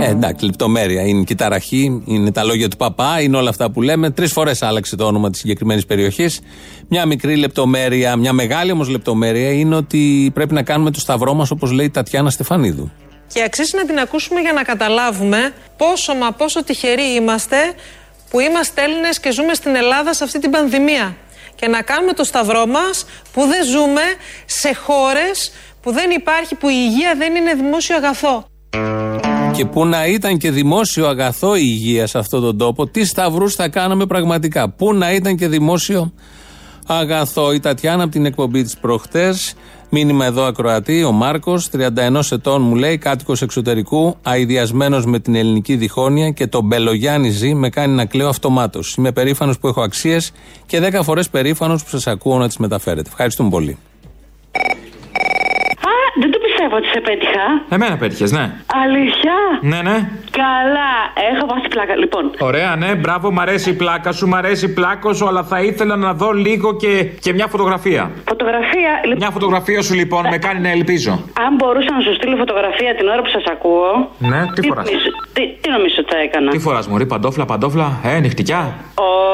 ε, εντάξει, λεπτομέρεια. Είναι και η ταραχή, είναι τα λόγια του παπά, είναι όλα αυτά που λέμε. Τρεις φορές άλλαξε το όνομα της συγκεκριμένης περιοχής. Μια μικρή λεπτομέρεια, μια μεγάλη όμως λεπτομέρεια είναι ότι πρέπει να κάνουμε το σταυρό μας όπως λέει η Τατιάνα Στεφανίδου. Και αξίζει να την ακούσουμε για να καταλάβουμε πόσο μα πόσο τυχεροί είμαστε που είμαστε Έλληνες και ζούμε στην Ελλάδα σε αυτή την πανδημία. Και να κάνουμε το σταυρό μας που δεν ζούμε σε χώρες που δεν υπάρχει, που η υγεία δεν είναι δημόσιο αγαθό. Και που να ήταν και δημόσιο αγαθό η υγείας σε αυτόν τον τόπο, τι σταυρούς θα κάναμε πραγματικά; Πού να ήταν και δημόσιο αγαθό; Η Τατιάνα από την εκπομπή της προχτές, μήνυμα εδώ ακροατή, ο Μάρκος, 31 ετών μου λέει, κάτοικος εξωτερικού, αειδιασμένος με την ελληνική διχόνοια και τον Μπελογιάννη ζει, με κάνει να κλαίω αυτομάτως. Είμαι περήφανος που έχω αξίες και 10 φορές περήφανος που σας ακούω να τις μεταφέρετε. Ευχαριστούμε πολύ. Δεν το πιστεύω ότι σε πέτυχα. Εμένα πέτυχες, ναι. Αλήθεια; Ναι, ναι. Καλά, έχω βάσει πλάκα. Λοιπόν, Ωραία, ναι, μπράβο, μ' αρέσει η πλάκα σου, μ' αρέσει η πλάκα σου, αλλά θα ήθελα να δω λίγο και, και μια φωτογραφία. φωτογραφία. λοιπόν, Μια φωτογραφία σου λοιπόν με κάνει να ελπίζω. Αν μπορούσα να σου στείλω φωτογραφία την ώρα που σας ακούω. Ναι, τι φοράς; νομίζω- Τι, τι νομίζω ότι θα έκανα; Τι φοράς, Μωρή, παντόφλα, παντόφλα, ε, νυχτικιά.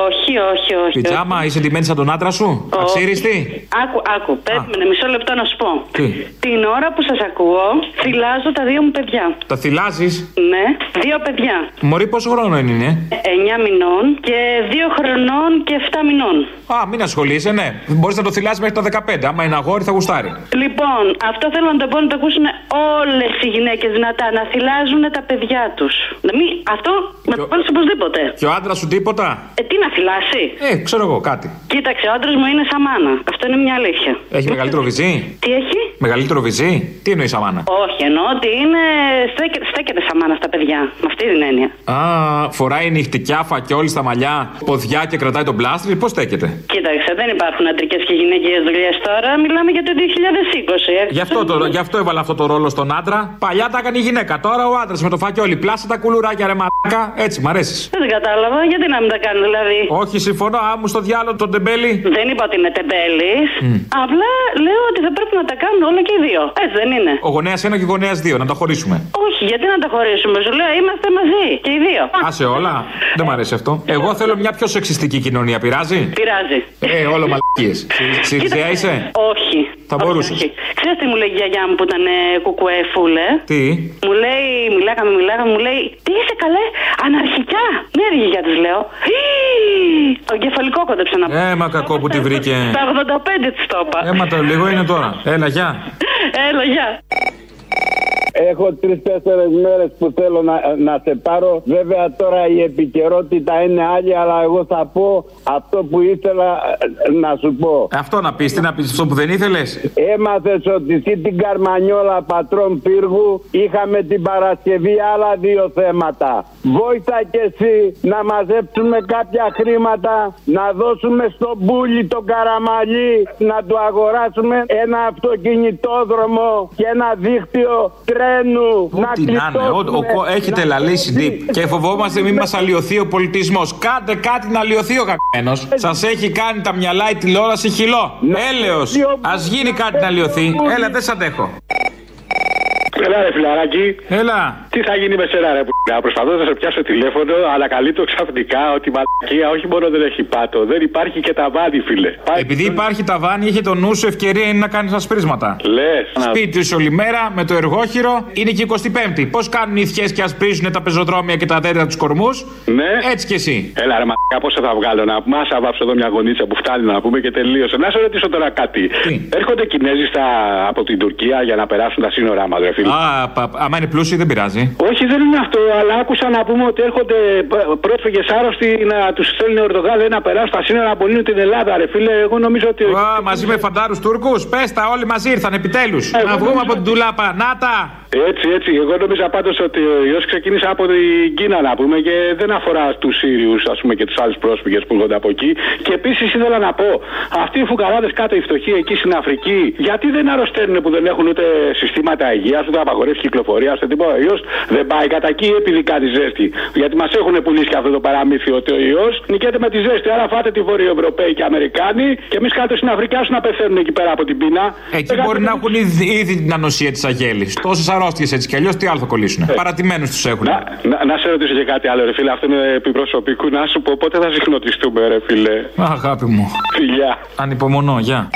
Όχι, όχι, όχι. Πιτζάμα, είσαι ντυμένη σαν τον άντρα σου. Όχι. Αξίριστη; Άκου, άκου, περίμενε μισό λεπτό να σου πω. Τι; Την ώρα που σας σας ακούω. Θυλάζω τα δύο μου παιδιά. Τα θυλάζεις; Ναι, δύο παιδιά. Μωρή πόσο χρόνο είναι. 9 μηνών και 2 χρονών και 7 μηνών. Α, μην ασχολείσαι, ναι. Μπορείς να το θυλάσει μέχρι τα 15. Άμα είναι αγόρι, θα γουστάρει. Λοιπόν, αυτό θέλω να το πω να το ακούσουν όλες οι γυναίκες δυνατά. Να θυλάζουν τα παιδιά τους. Αυτό να το βάλει οπωσδήποτε. Και ο άντρας σου τίποτα; Ε, τι να θυλάσει; Ε, ξέρω εγώ κάτι. Κοίταξε, ο άντρας μου είναι σαμάνα. Αυτό είναι μια αλήθεια. Έχει μεγαλύτερο βυζί; Τι έχει; Μεγαλύτερο βυζί; Τι εννοείς σαμάνα. Όχι, εννοώ ότι είναι. Στέκεται, στέκεται σαμάνα στα παιδιά. Με αυτή την έννοια. Α, φοράει νυχτικιάφα και όλη στα μαλλιά, ποδιά και κρατάει τον πλάστρι. Πώς στέκεται; Κοίταξε, δεν υπάρχουν αντρικές και γυναικείε δουλειές τώρα. Μιλάμε για το 2020. Έτσι. Γι' αυτό, το, γι' αυτό έβαλα αυτό το ρόλο στον άντρα. Παλιά τα έκανε η γυναίκα. Τώρα ο άντρας με το φακιόλι. Πλάσα τα κουλουράκια ρε μαλάκα. Έτσι, μ' αρέσεις. Δεν κατάλαβα, γιατί να μην τα κάνει δηλαδή; Όχι, συμφωνώ. Άμου στο διάλογο τον τεμπέλη. Δεν είπα ότι είναι τεμπέλης. Απλά λέω ότι θα πρέπει να τα κάνουν όλα και οι δύο. Έτσι δεν είναι. Ο γονέας 1 και ο γονέας 2, να τα χωρίσουμε. Όχι, γιατί να τα χωρίσουμε. Σου λέω είμαστε μαζί και οι δύο. Άσε όλα. Δεν μ' αρέσει αυτό. Εγώ θέλω μια πιο σεξιστική κοινωνία. Πειράζει; Πειράζει. Ε, όλο μαλακίες. Συριζέα είσαι; Όχι. Θα μπορούσες. Ξέρετε τι μου λέει η γιαγιά μου που ήταν ε, κουκουέ φούλε. Τι; Μου λέει, μιλάγαμε, μιλάγαμε, μου λέει Τι είσαι καλέ, αναρχικά. Ναι, ρε γιαγιά της λέω. «Ι, Το εγκεφαλικό κόντεψε να Ε, μα κακό που τη βρήκε. Τα 85 της το είπα. Ε, μα το λίγο είναι τώρα. Έλα, γεια. Έλα, γεια. Καλησπέρα. Έχω τρει-τέσσερι μέρες που θέλω να, να σε πάρω. Βέβαια τώρα η επικαιρότητα είναι άλλη, αλλά εγώ θα πω αυτό που ήθελα ε, να σου πω. Αυτό να πεις, τι να πεις, αυτό που δεν ήθελες; Έμαθες ότι εσύ την Καρμανιόλα πατρών πύργου είχαμε την Παρασκευή άλλα δύο θέματα. Βόηθα και εσύ να μαζέψουμε κάποια χρήματα, να δώσουμε στον Μπούλι τον Καραμαλή, να του αγοράσουμε ένα αυτοκινητόδρομο και ένα δίκτυο τρένου. Πού την να είναι, ο, ο, ο, έχετε λαλήσει deep. Και φοβόμαστε μην μας αλλοιωθεί ο πολιτισμός. Κάντε κάτι να αλλοιωθεί ο καμένο. Σας έχει κάνει τα μυαλά η τηλεόραση χυλό. Έλεος. Α γίνει κάτι να αλλοιωθεί. Έλα, δεν σ' αντέχω. Έλα ρε φιλαράκι. Έλα. Τι θα γίνει με σένα ρε που Προσπαθώ να σε πιάσω τηλέφωνο, αλλά καλύπτω ξαφνικά ότι η μαλακία όχι μόνο δεν έχει πάτο, δεν υπάρχει και ταβάνι, φίλε. Επειδή υπάρχει ταβάνι, είχε το νου σου ευκαιρία είναι να κάνεις ασπρίσματα. Λες. Σπίτι σου όλη μέρα με το εργόχειρο είναι και 25η. Πώς κάνουν οι θιέ και ασπρίζουν τα πεζοδρόμια και τα δέντρα τους κορμούς; Ναι. Έτσι κι εσύ. Έλα ρε μαλακία, πώς θα βγάλω να πούμε. Άσα βάψω εδώ μια γονίτσα που φτάνει να πούμε και τελείωσε. Να σε ρωτήσω τώρα κάτι. Έρχονται Κινέζοι στα... από την Τουρκία για να περάσουν τα σύνορά μας, ρε φίλε. Α, πα, άμα είναι πλούσιοι δεν πειράζει. Όχι, δεν είναι αυτό, αλλά άκουσα να πούμε ότι έρχονται πρόσφυγες άρρωστοι να τους στέλνει ο Ερντογάν να περάσουν στα σύνορα να απολύνουν την Ελλάδα, ρε φίλε. Εγώ νομίζω ότι. Α, μαζί με φαντάρους Τούρκους, πες τα, όλοι μαζί ήρθαν επιτέλους. να βγούμε από την τουλάπα, να τα! Έτσι, έτσι. Εγώ νόμιζα πάντως ότι ο ιός ξεκίνησε από την Κίνα να πούμε και δεν αφορά του Σύριους ας πούμε και τους άλλους πρόσφυγες που έρχονται από εκεί. Και επίσης ήθελα να πω, αυτοί οι φουκαράδες κάτω οι φτωχοί εκεί στην Αφρική, γιατί δεν αρρωσταίνουν που δεν έχουν ούτε συστήματα υγείας, ούτε απαγορεύει κυκλοφορία, ούτε τίποτα. Ο ιός δεν πάει κατά εκεί επειδή κάτι ζέστη. Γιατί μας έχουν πουλήσει και αυτό το παραμύθι ότι ο ιός νικέται με τη ζέστη. Άρα φάτε τη Βορειοευρωπαίοι και Αμερικάνοι και εμείς κάτω στην Αφρική άσου να πεθαίνουν εκεί πέρα από την πείνα. Εκεί μπορεί να έχουν ήδη, ήδη την ανοσία της Αγέλης. Τόσες αρρώστιες έτσι κι αλλιώς τι άλλο θα κολλήσουν. Ε. Παρατημένους τους έχουν. Να, να, να σε ρωτήσω και κάτι άλλο, ρε φίλε. Αυτό είναι επιπροσωπικού. Να σου πω πότε θα συχνοτιστούμε, ρε φίλε; Αγάπη μου. Φιλιά. Ανυπομονώ, γεια.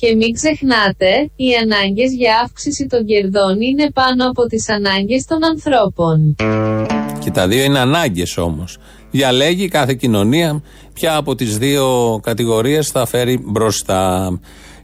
Και μην ξεχνάτε, οι ανάγκες για αύξηση των κερδών είναι πάνω από τις ανάγκες των ανθρώπων. Και τα δύο είναι ανάγκες όμως. Διαλέγει κάθε κοινωνία ποια από τις δύο κατηγορίες θα φέρει μπροστά.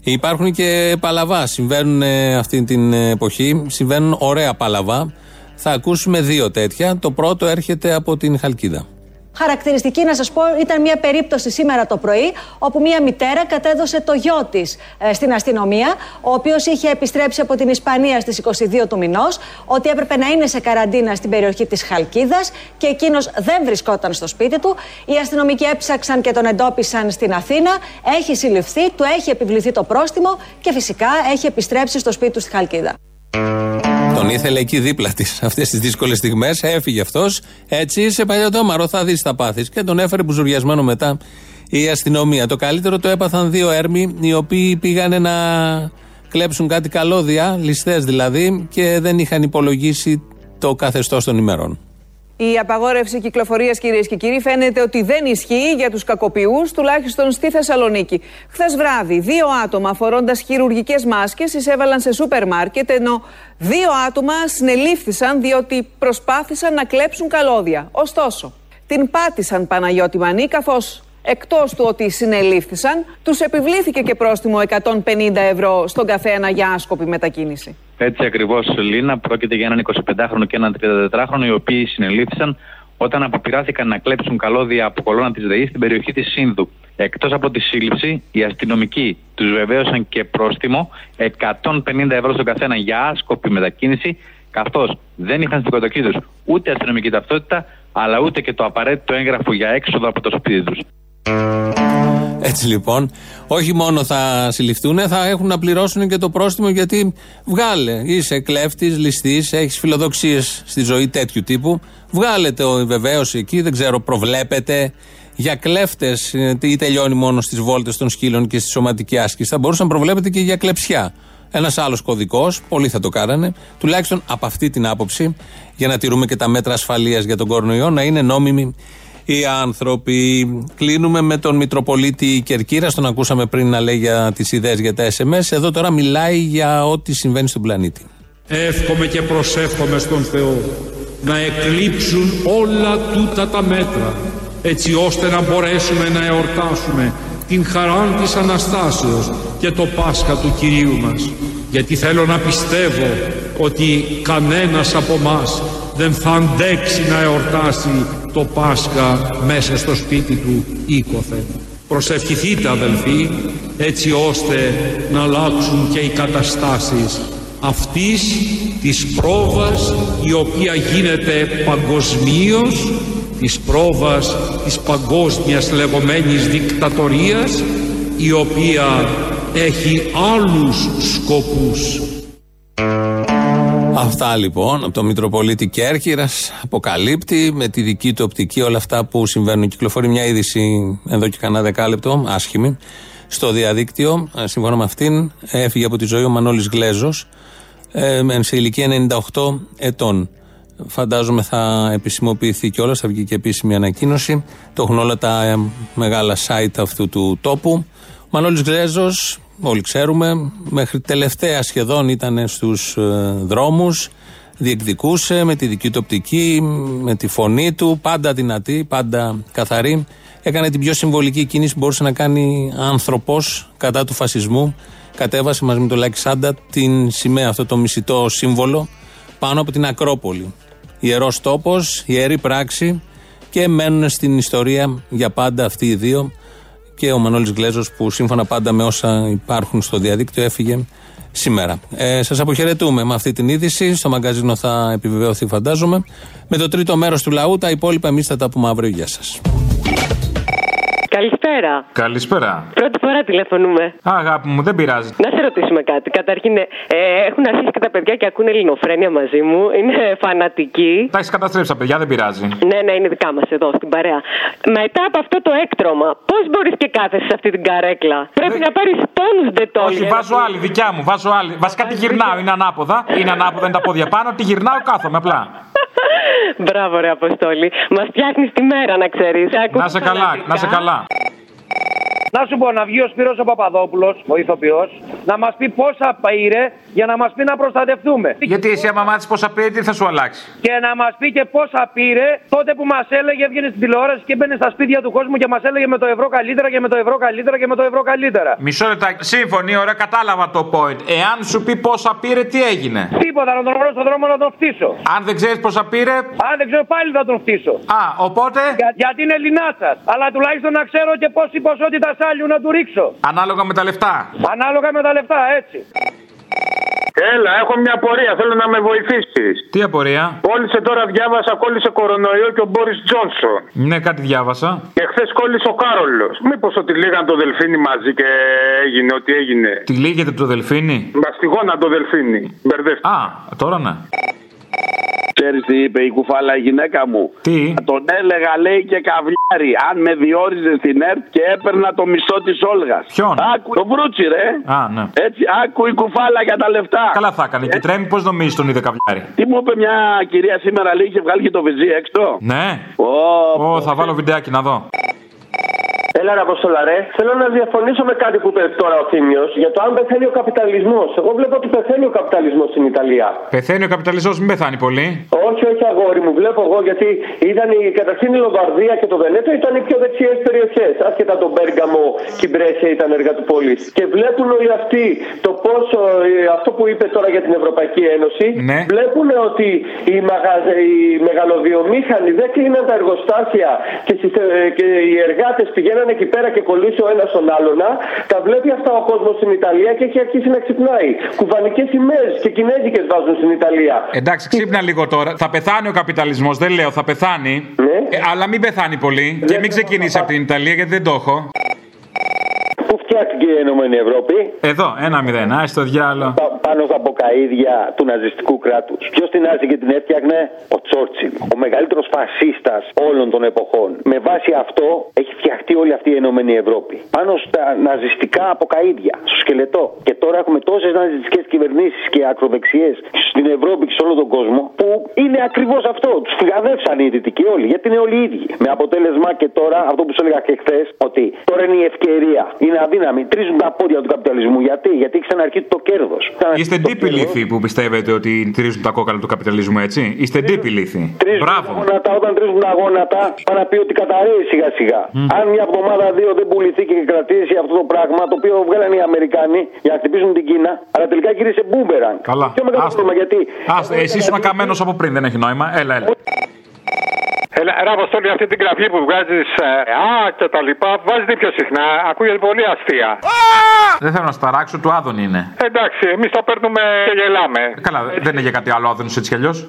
Υπάρχουν και παλαβά. Συμβαίνουν ε, αυτή την εποχή. Συμβαίνουν ωραία παλαβά. Θα ακούσουμε δύο τέτοια. Το πρώτο έρχεται από την Χαλκίδα. Χαρακτηριστική να σας πω ήταν μια περίπτωση σήμερα το πρωί όπου μια μητέρα κατέδωσε το γιο της ε, στην αστυνομία ο οποίος είχε επιστρέψει από την Ισπανία στις 22 του μηνός ότι έπρεπε να είναι σε καραντίνα στην περιοχή της Χαλκίδας και εκείνος δεν βρισκόταν στο σπίτι του. Οι αστυνομικοί έψαξαν και τον εντόπισαν στην Αθήνα. Έχει συλληφθεί, του έχει επιβληθεί το πρόστιμο και φυσικά έχει επιστρέψει στο σπίτι του στη Χαλκίδα. Τον ήθελε εκεί δίπλα της αυτές τις δύσκολες στιγμές. Έφυγε αυτός. Έτσι είσαι παλιωτόμαρο, θα δεις τα πάθη. Και τον έφερε μπουζουριασμένο μετά η αστυνομία. Το καλύτερο το έπαθαν δύο έρμοι οι οποίοι πήγανε να κλέψουν κάτι καλώδια, ληστές δηλαδή, και δεν είχαν υπολογίσει το καθεστώς των ημερών. Η απαγόρευση κυκλοφορίας, κυρίες και κύριοι, φαίνεται ότι δεν ισχύει για τους κακοποιούς, τουλάχιστον στη Θεσσαλονίκη. Χθες βράδυ, δύο άτομα φορώντας χειρουργικές μάσκες εισέβαλαν σε σούπερ μάρκετ, ενώ δύο άτομα συνελήφθησαν διότι προσπάθησαν να κλέψουν καλώδια. Ωστόσο, την πάτησαν Παναγιώτη Μανή, καθώς εκτός του ότι συνελήφθησαν, τους επιβλήθηκε και πρόστιμο 150 ευρώ στον καθένα για άσκοπη μετακίνηση. Έτσι ακριβώς, Λίνα. Πρόκειται για έναν 25χρονο και έναν 34χρονο, οι οποίοι συνελήφθησαν όταν αποπειράθηκαν να κλέψουν καλώδια από κολόνα της ΔΕΗ στην περιοχή της Σύνδου. Εκτός από τη σύλληψη, οι αστυνομικοί τους βεβαίωσαν και πρόστιμο 150 ευρώ στον καθένα για άσκοπη μετακίνηση, καθώς δεν είχαν στην κατοχή τους ούτε αστυνομική ταυτότητα, αλλά ούτε και το απαραίτητο έγγραφο για έξοδο από το σπίτι τους. Έτσι λοιπόν, όχι μόνο θα συλληφθούν, θα έχουν να πληρώσουν και το πρόστιμο γιατί βγάλε. Είσαι κλέφτης, ληστής, έχεις φιλοδοξίες στη ζωή τέτοιου τύπου. Βγάλε το βεβαίωση εκεί, δεν ξέρω, προβλέπετε για κλέφτες ή τελειώνει μόνο στις βόλτες των σκύλων και στη σωματική άσκηση. Θα μπορούσαν να προβλέπετε και για κλεψιά. Ένας άλλος κωδικός, πολλοί θα το κάνανε, τουλάχιστον από αυτή την άποψη, για να τηρούμε και τα μέτρα ασφαλείας για τον κορονοϊό, να είναι νόμιμοι οι άνθρωποι. Κλείνουμε με τον Μητροπολίτη Κερκύρα, τον ακούσαμε πριν να λέει για τις ιδέες για τα SMS. Εδώ τώρα μιλάει για ό,τι συμβαίνει στον πλανήτη. Εύχομαι και προσεύχομαι στον Θεό να εκλείψουν όλα τούτα τα μέτρα έτσι ώστε να μπορέσουμε να εορτάσουμε την χαρά της Αναστάσεως και το Πάσχα του Κυρίου μας γιατί θέλω να πιστεύω ότι κανένας από μας δεν θα αντέξει να εορτάσει το Πάσχα μέσα στο σπίτι του οίκοθεν. Προσευχηθείτε αδελφοί έτσι ώστε να αλλάξουν και οι καταστάσεις αυτής της πρόβας η οποία γίνεται παγκοσμίως της πρόβας της παγκόσμιας λεγόμενης δικτατορίας η οποία έχει άλλους σκοπούς. Αυτά λοιπόν από τον Μητροπολίτη Κέρκυρας αποκαλύπτει με τη δική του οπτική όλα αυτά που συμβαίνουν. Κυκλοφορεί μια είδηση εδώ και κανένα δεκάλεπτο, άσχημη, στο διαδίκτυο. Ε, σύμφωνα με αυτήν, έφυγε από τη ζωή ο Μανώλης Γλέζος ε, σε ηλικία 98 ετών. Φαντάζομαι θα επισημοποιηθεί κιόλας, θα βγει και επίσημη ανακοίνωση. Το έχουν όλα τα ε, μεγάλα site αυτού του τόπου. Ο Μανώλη Γλέζο όλοι ξέρουμε, μέχρι τελευταία σχεδόν ήταν στους ε, δρόμους, διεκδικούσε με τη δική του οπτική, με τη φωνή του, πάντα δυνατή, πάντα καθαρή. Έκανε την πιο συμβολική κίνηση που μπορούσε να κάνει άνθρωπος κατά του φασισμού. Κατέβασε μαζί με τον Λάκη Σάντα την σημαία, αυτό το μισητό σύμβολο, πάνω από την Ακρόπολη. Ιερός τόπος, ιερή πράξη και μένουν στην ιστορία για πάντα αυτοί οι δύο και ο Μανώλης Γλέζος που σύμφωνα πάντα με όσα υπάρχουν στο διαδίκτυο έφυγε σήμερα. Ε, Σας αποχαιρετούμε με αυτή την είδηση. Στο μαγκαζίνο θα επιβεβαιωθεί, φαντάζομαι. Με το τρίτο μέρος του λαού, τα υπόλοιπα εμείς θα τα πούμε αύριο. Γεια σας. Καλησπέρα. Καλησπέρα. Πρώτη φορά τηλεφωνούμε. Α, αγάπη μου, δεν πειράζει. Να σε ρωτήσουμε κάτι. Καταρχήν, ε, έχουν αρχίσει και τα παιδιά και ακούνε ελληνοφρένια μαζί μου. Είναι φανατικοί. Τα έχεις καταστρέψει τα παιδιά, δεν πειράζει. Ναι, ναι, είναι δικά μας εδώ στην παρέα. Μετά από αυτό το έκτρωμα, πώς μπορείς και κάθεσαι σε αυτή την καρέκλα; Πρέπει να πάρεις τόνους ντετόλια. Όχι, βάζω άλλη, δικιά μου. Βάζω άλλη. Βασικά τη γυρνάω, είναι ανάποδα. Είναι ανάποδα, είναι τα πόδια πάνω. Τη γυρνάω, κάθομαι απλά. Μπράβο, ρε Αποστόλη. Μας φτιάχνεις τη μέρα, να ξέρεις. Να σε καλά, να σε καλά. Να σου πω να βγει ο Σπύρος ο Παπαδόπουλος, ο ηθοποιός, να μας πει πόσα πήρε για να μας πει να προστατευτούμε. Γιατί εσύ άμα μάθεις πόσα πήρε, τι θα σου αλλάξει; Και να μας πει και πόσα πήρε τότε που μας έλεγε, έβγαινε στην τηλεόραση και έμπαινε στα σπίτια του κόσμου και μας έλεγε με το ευρώ καλύτερα και με το ευρώ καλύτερα και με το ευρώ καλύτερα. Μισό λεπτά, σύμφωνοι, ωραία, κατάλαβα το point. Εάν σου πει πόσα πήρε, τι έγινε; Τίποτα, να τον βρω στον δρόμο να τον φτύσω. Αν δεν ξέρεις πόσα πήρε; Αν δεν ξέρω πάλι θα τον φτύσω. Α, οπότε; Για, γιατί είναι Ελληνάτσα. Αλλά τουλάχιστον να ξέρω και πόση ποσότητα σάλιου να του ρίξω. Ανάλογα με τα λεφτά. Ανάλογα με τα λεφτά, έτσι. Έλα, έχω μια απορία. Θέλω να με βοηθήσεις. Τι απορία; Κόλλησε τώρα, διάβασα, κόλλησε κορονοϊό και ο Μπόρις Τζόνσον. Ναι, κάτι διάβασα. Και χθες κόλλησε ο Κάρολος. Μήπως ότι λίγαν το δελφίνι μαζί και έγινε ό,τι έγινε. Τι λύγεται το δελφίνι; Μαστιγώνα το δελφίνι. Μπερδεύτηκα. Α, τώρα ναι. Ξέρεις τι είπε η κουφάλα η γυναίκα μου. Τι; Τον έλεγα λέει και καβλιάρι. Αν με διόριζε στην ΕΡΤ και έπαιρνα το μισθό της Όλγας. Ποιον; Άκου, το βρούτσι, ρε. Α, ναι. Έτσι, άκου η κουφάλα για τα λεφτά. Καλά θα έκανε. Και τρέμει, πώς νομίζεις τον είδε καβλιάρι; Τι μου είπε μια κυρία σήμερα, λέει, είχε βγάλει και το βυζί έξω. Ναι. Ω, Ω, θα βάλω βιντεάκι να δω. Έλα, ρε Αποστολά, ρε. Θέλω να διαφωνήσω με κάτι που είπε τώρα ο Θήμιος για το αν πεθαίνει ο καπιταλισμός. Εγώ βλέπω ότι πεθαίνει ο καπιταλισμός στην Ιταλία. Πεθαίνει ο καπιταλισμός, μην πεθάνει πολύ. Όχι, όχι, αγόρι μου. Βλέπω εγώ γιατί ήταν η, καταρχήν η Λομβαρδία και το Βενέτο ήταν οι πιο δεξιές περιοχές. Άσχετα τον Μπέργαμο και η Μπρέσια ήταν έργα του πόλης. Και βλέπουν όλοι αυτοί το πόσο, ε, αυτό που είπε τώρα για την Ευρωπαϊκή Ένωση, Ναι. βλέπουν ότι οι, μαγα... οι μεγαλοβιομήχανοι δεν κλείναν τα εργοστάσια και, συστε- και οι εργάτες πηγαίναν εκεί πέρα και κολλήσει ο ένας τον άλλον. Τα βλέπει αυτά ο κόσμος στην Ιταλία και έχει αρχίσει να ξυπνάει. Κουβανικές σημαίες και κινέζικες βάζουν στην Ιταλία. Εντάξει, ξύπνα λίγο τώρα. Θα πεθάνει ο καπιταλισμός, δεν λέω, θα πεθάνει. Ε, αλλά μην πεθάνει πολύ. Και μην ξεκινήσει από την Ιταλία γιατί δεν το έχω. Πού φτιάχτηκε η Ενωμένη Ευρώπη. Εδώ, ένα μηδέν. Α το διάλο. Πα- πάνω στα μποκαίδια του ναζιστικού κράτους. Ποιος την άρεσε και την έφτιαχνε, ο Τσόρτσιλ. Ο μεγαλύτερος φασίστας όλων των εποχών. Με βάση αυτό έχει φτιαχτεί όλη αυτή η Ενωμένη Ευρώπη. Πάνω στα ναζιστικά αποκαίδια, στο σκελετό. Και τώρα έχουμε τόσες ναζιστικές κυβερνήσεις και ακροδεξιές στην Ευρώπη και σε όλο τον κόσμο που είναι ακριβώς αυτό. Τους φυγαδεύσαν οι δυτικοί όλοι, γιατί είναι όλοι οι ίδιοι. Με αποτέλεσμα και τώρα αυτό που σου έλεγα και χθες, ότι τώρα είναι η ευκαιρία. Είναι αδύναμη. Τρίζουν τα πόδια του καπιταλισμού. Γιατί, γιατί έχει ξαναρχίσει το κέρδος. Είστε ντύποι λύθοι που πιστεύετε ότι τηρίζουν τα κόκαλα του καπιταλισμού, έτσι; Είστε ντύποι λύθοι. Μπράβο. Τα γόνατα, όταν τρίζουν τα γόνατα, πάνε να πει ότι καταραίει σιγά σιγά. Αν μια εβδομάδα δύο δεν πουληθεί και κρατήσει αυτό το πράγμα, το οποίο βγάλανε οι Αμερικανοί για να χτυπήσουν την Κίνα, αλλά τελικά γύρισε μπούμπεραν. Καλά. Πιο μεγάλο πρόβλημα γιατί. Άστε, εσύ ήσουν καμένο από πριν, δεν έχει νόημα. Έλα, έλα. Έλα, ρε Αποστόλη, αυτή την γραφή που βγάζεις Α και τα λοιπά, βάζεις πιο συχνά. Ακούγεται πολύ αστεία. Δεν θέλω να σταράξω, του Άδων είναι. Εντάξει, εμείς το παίρνουμε και γελάμε. Καλά, δεν είναι για κάτι άλλο Άδωνο έτσι κι αλλιώς.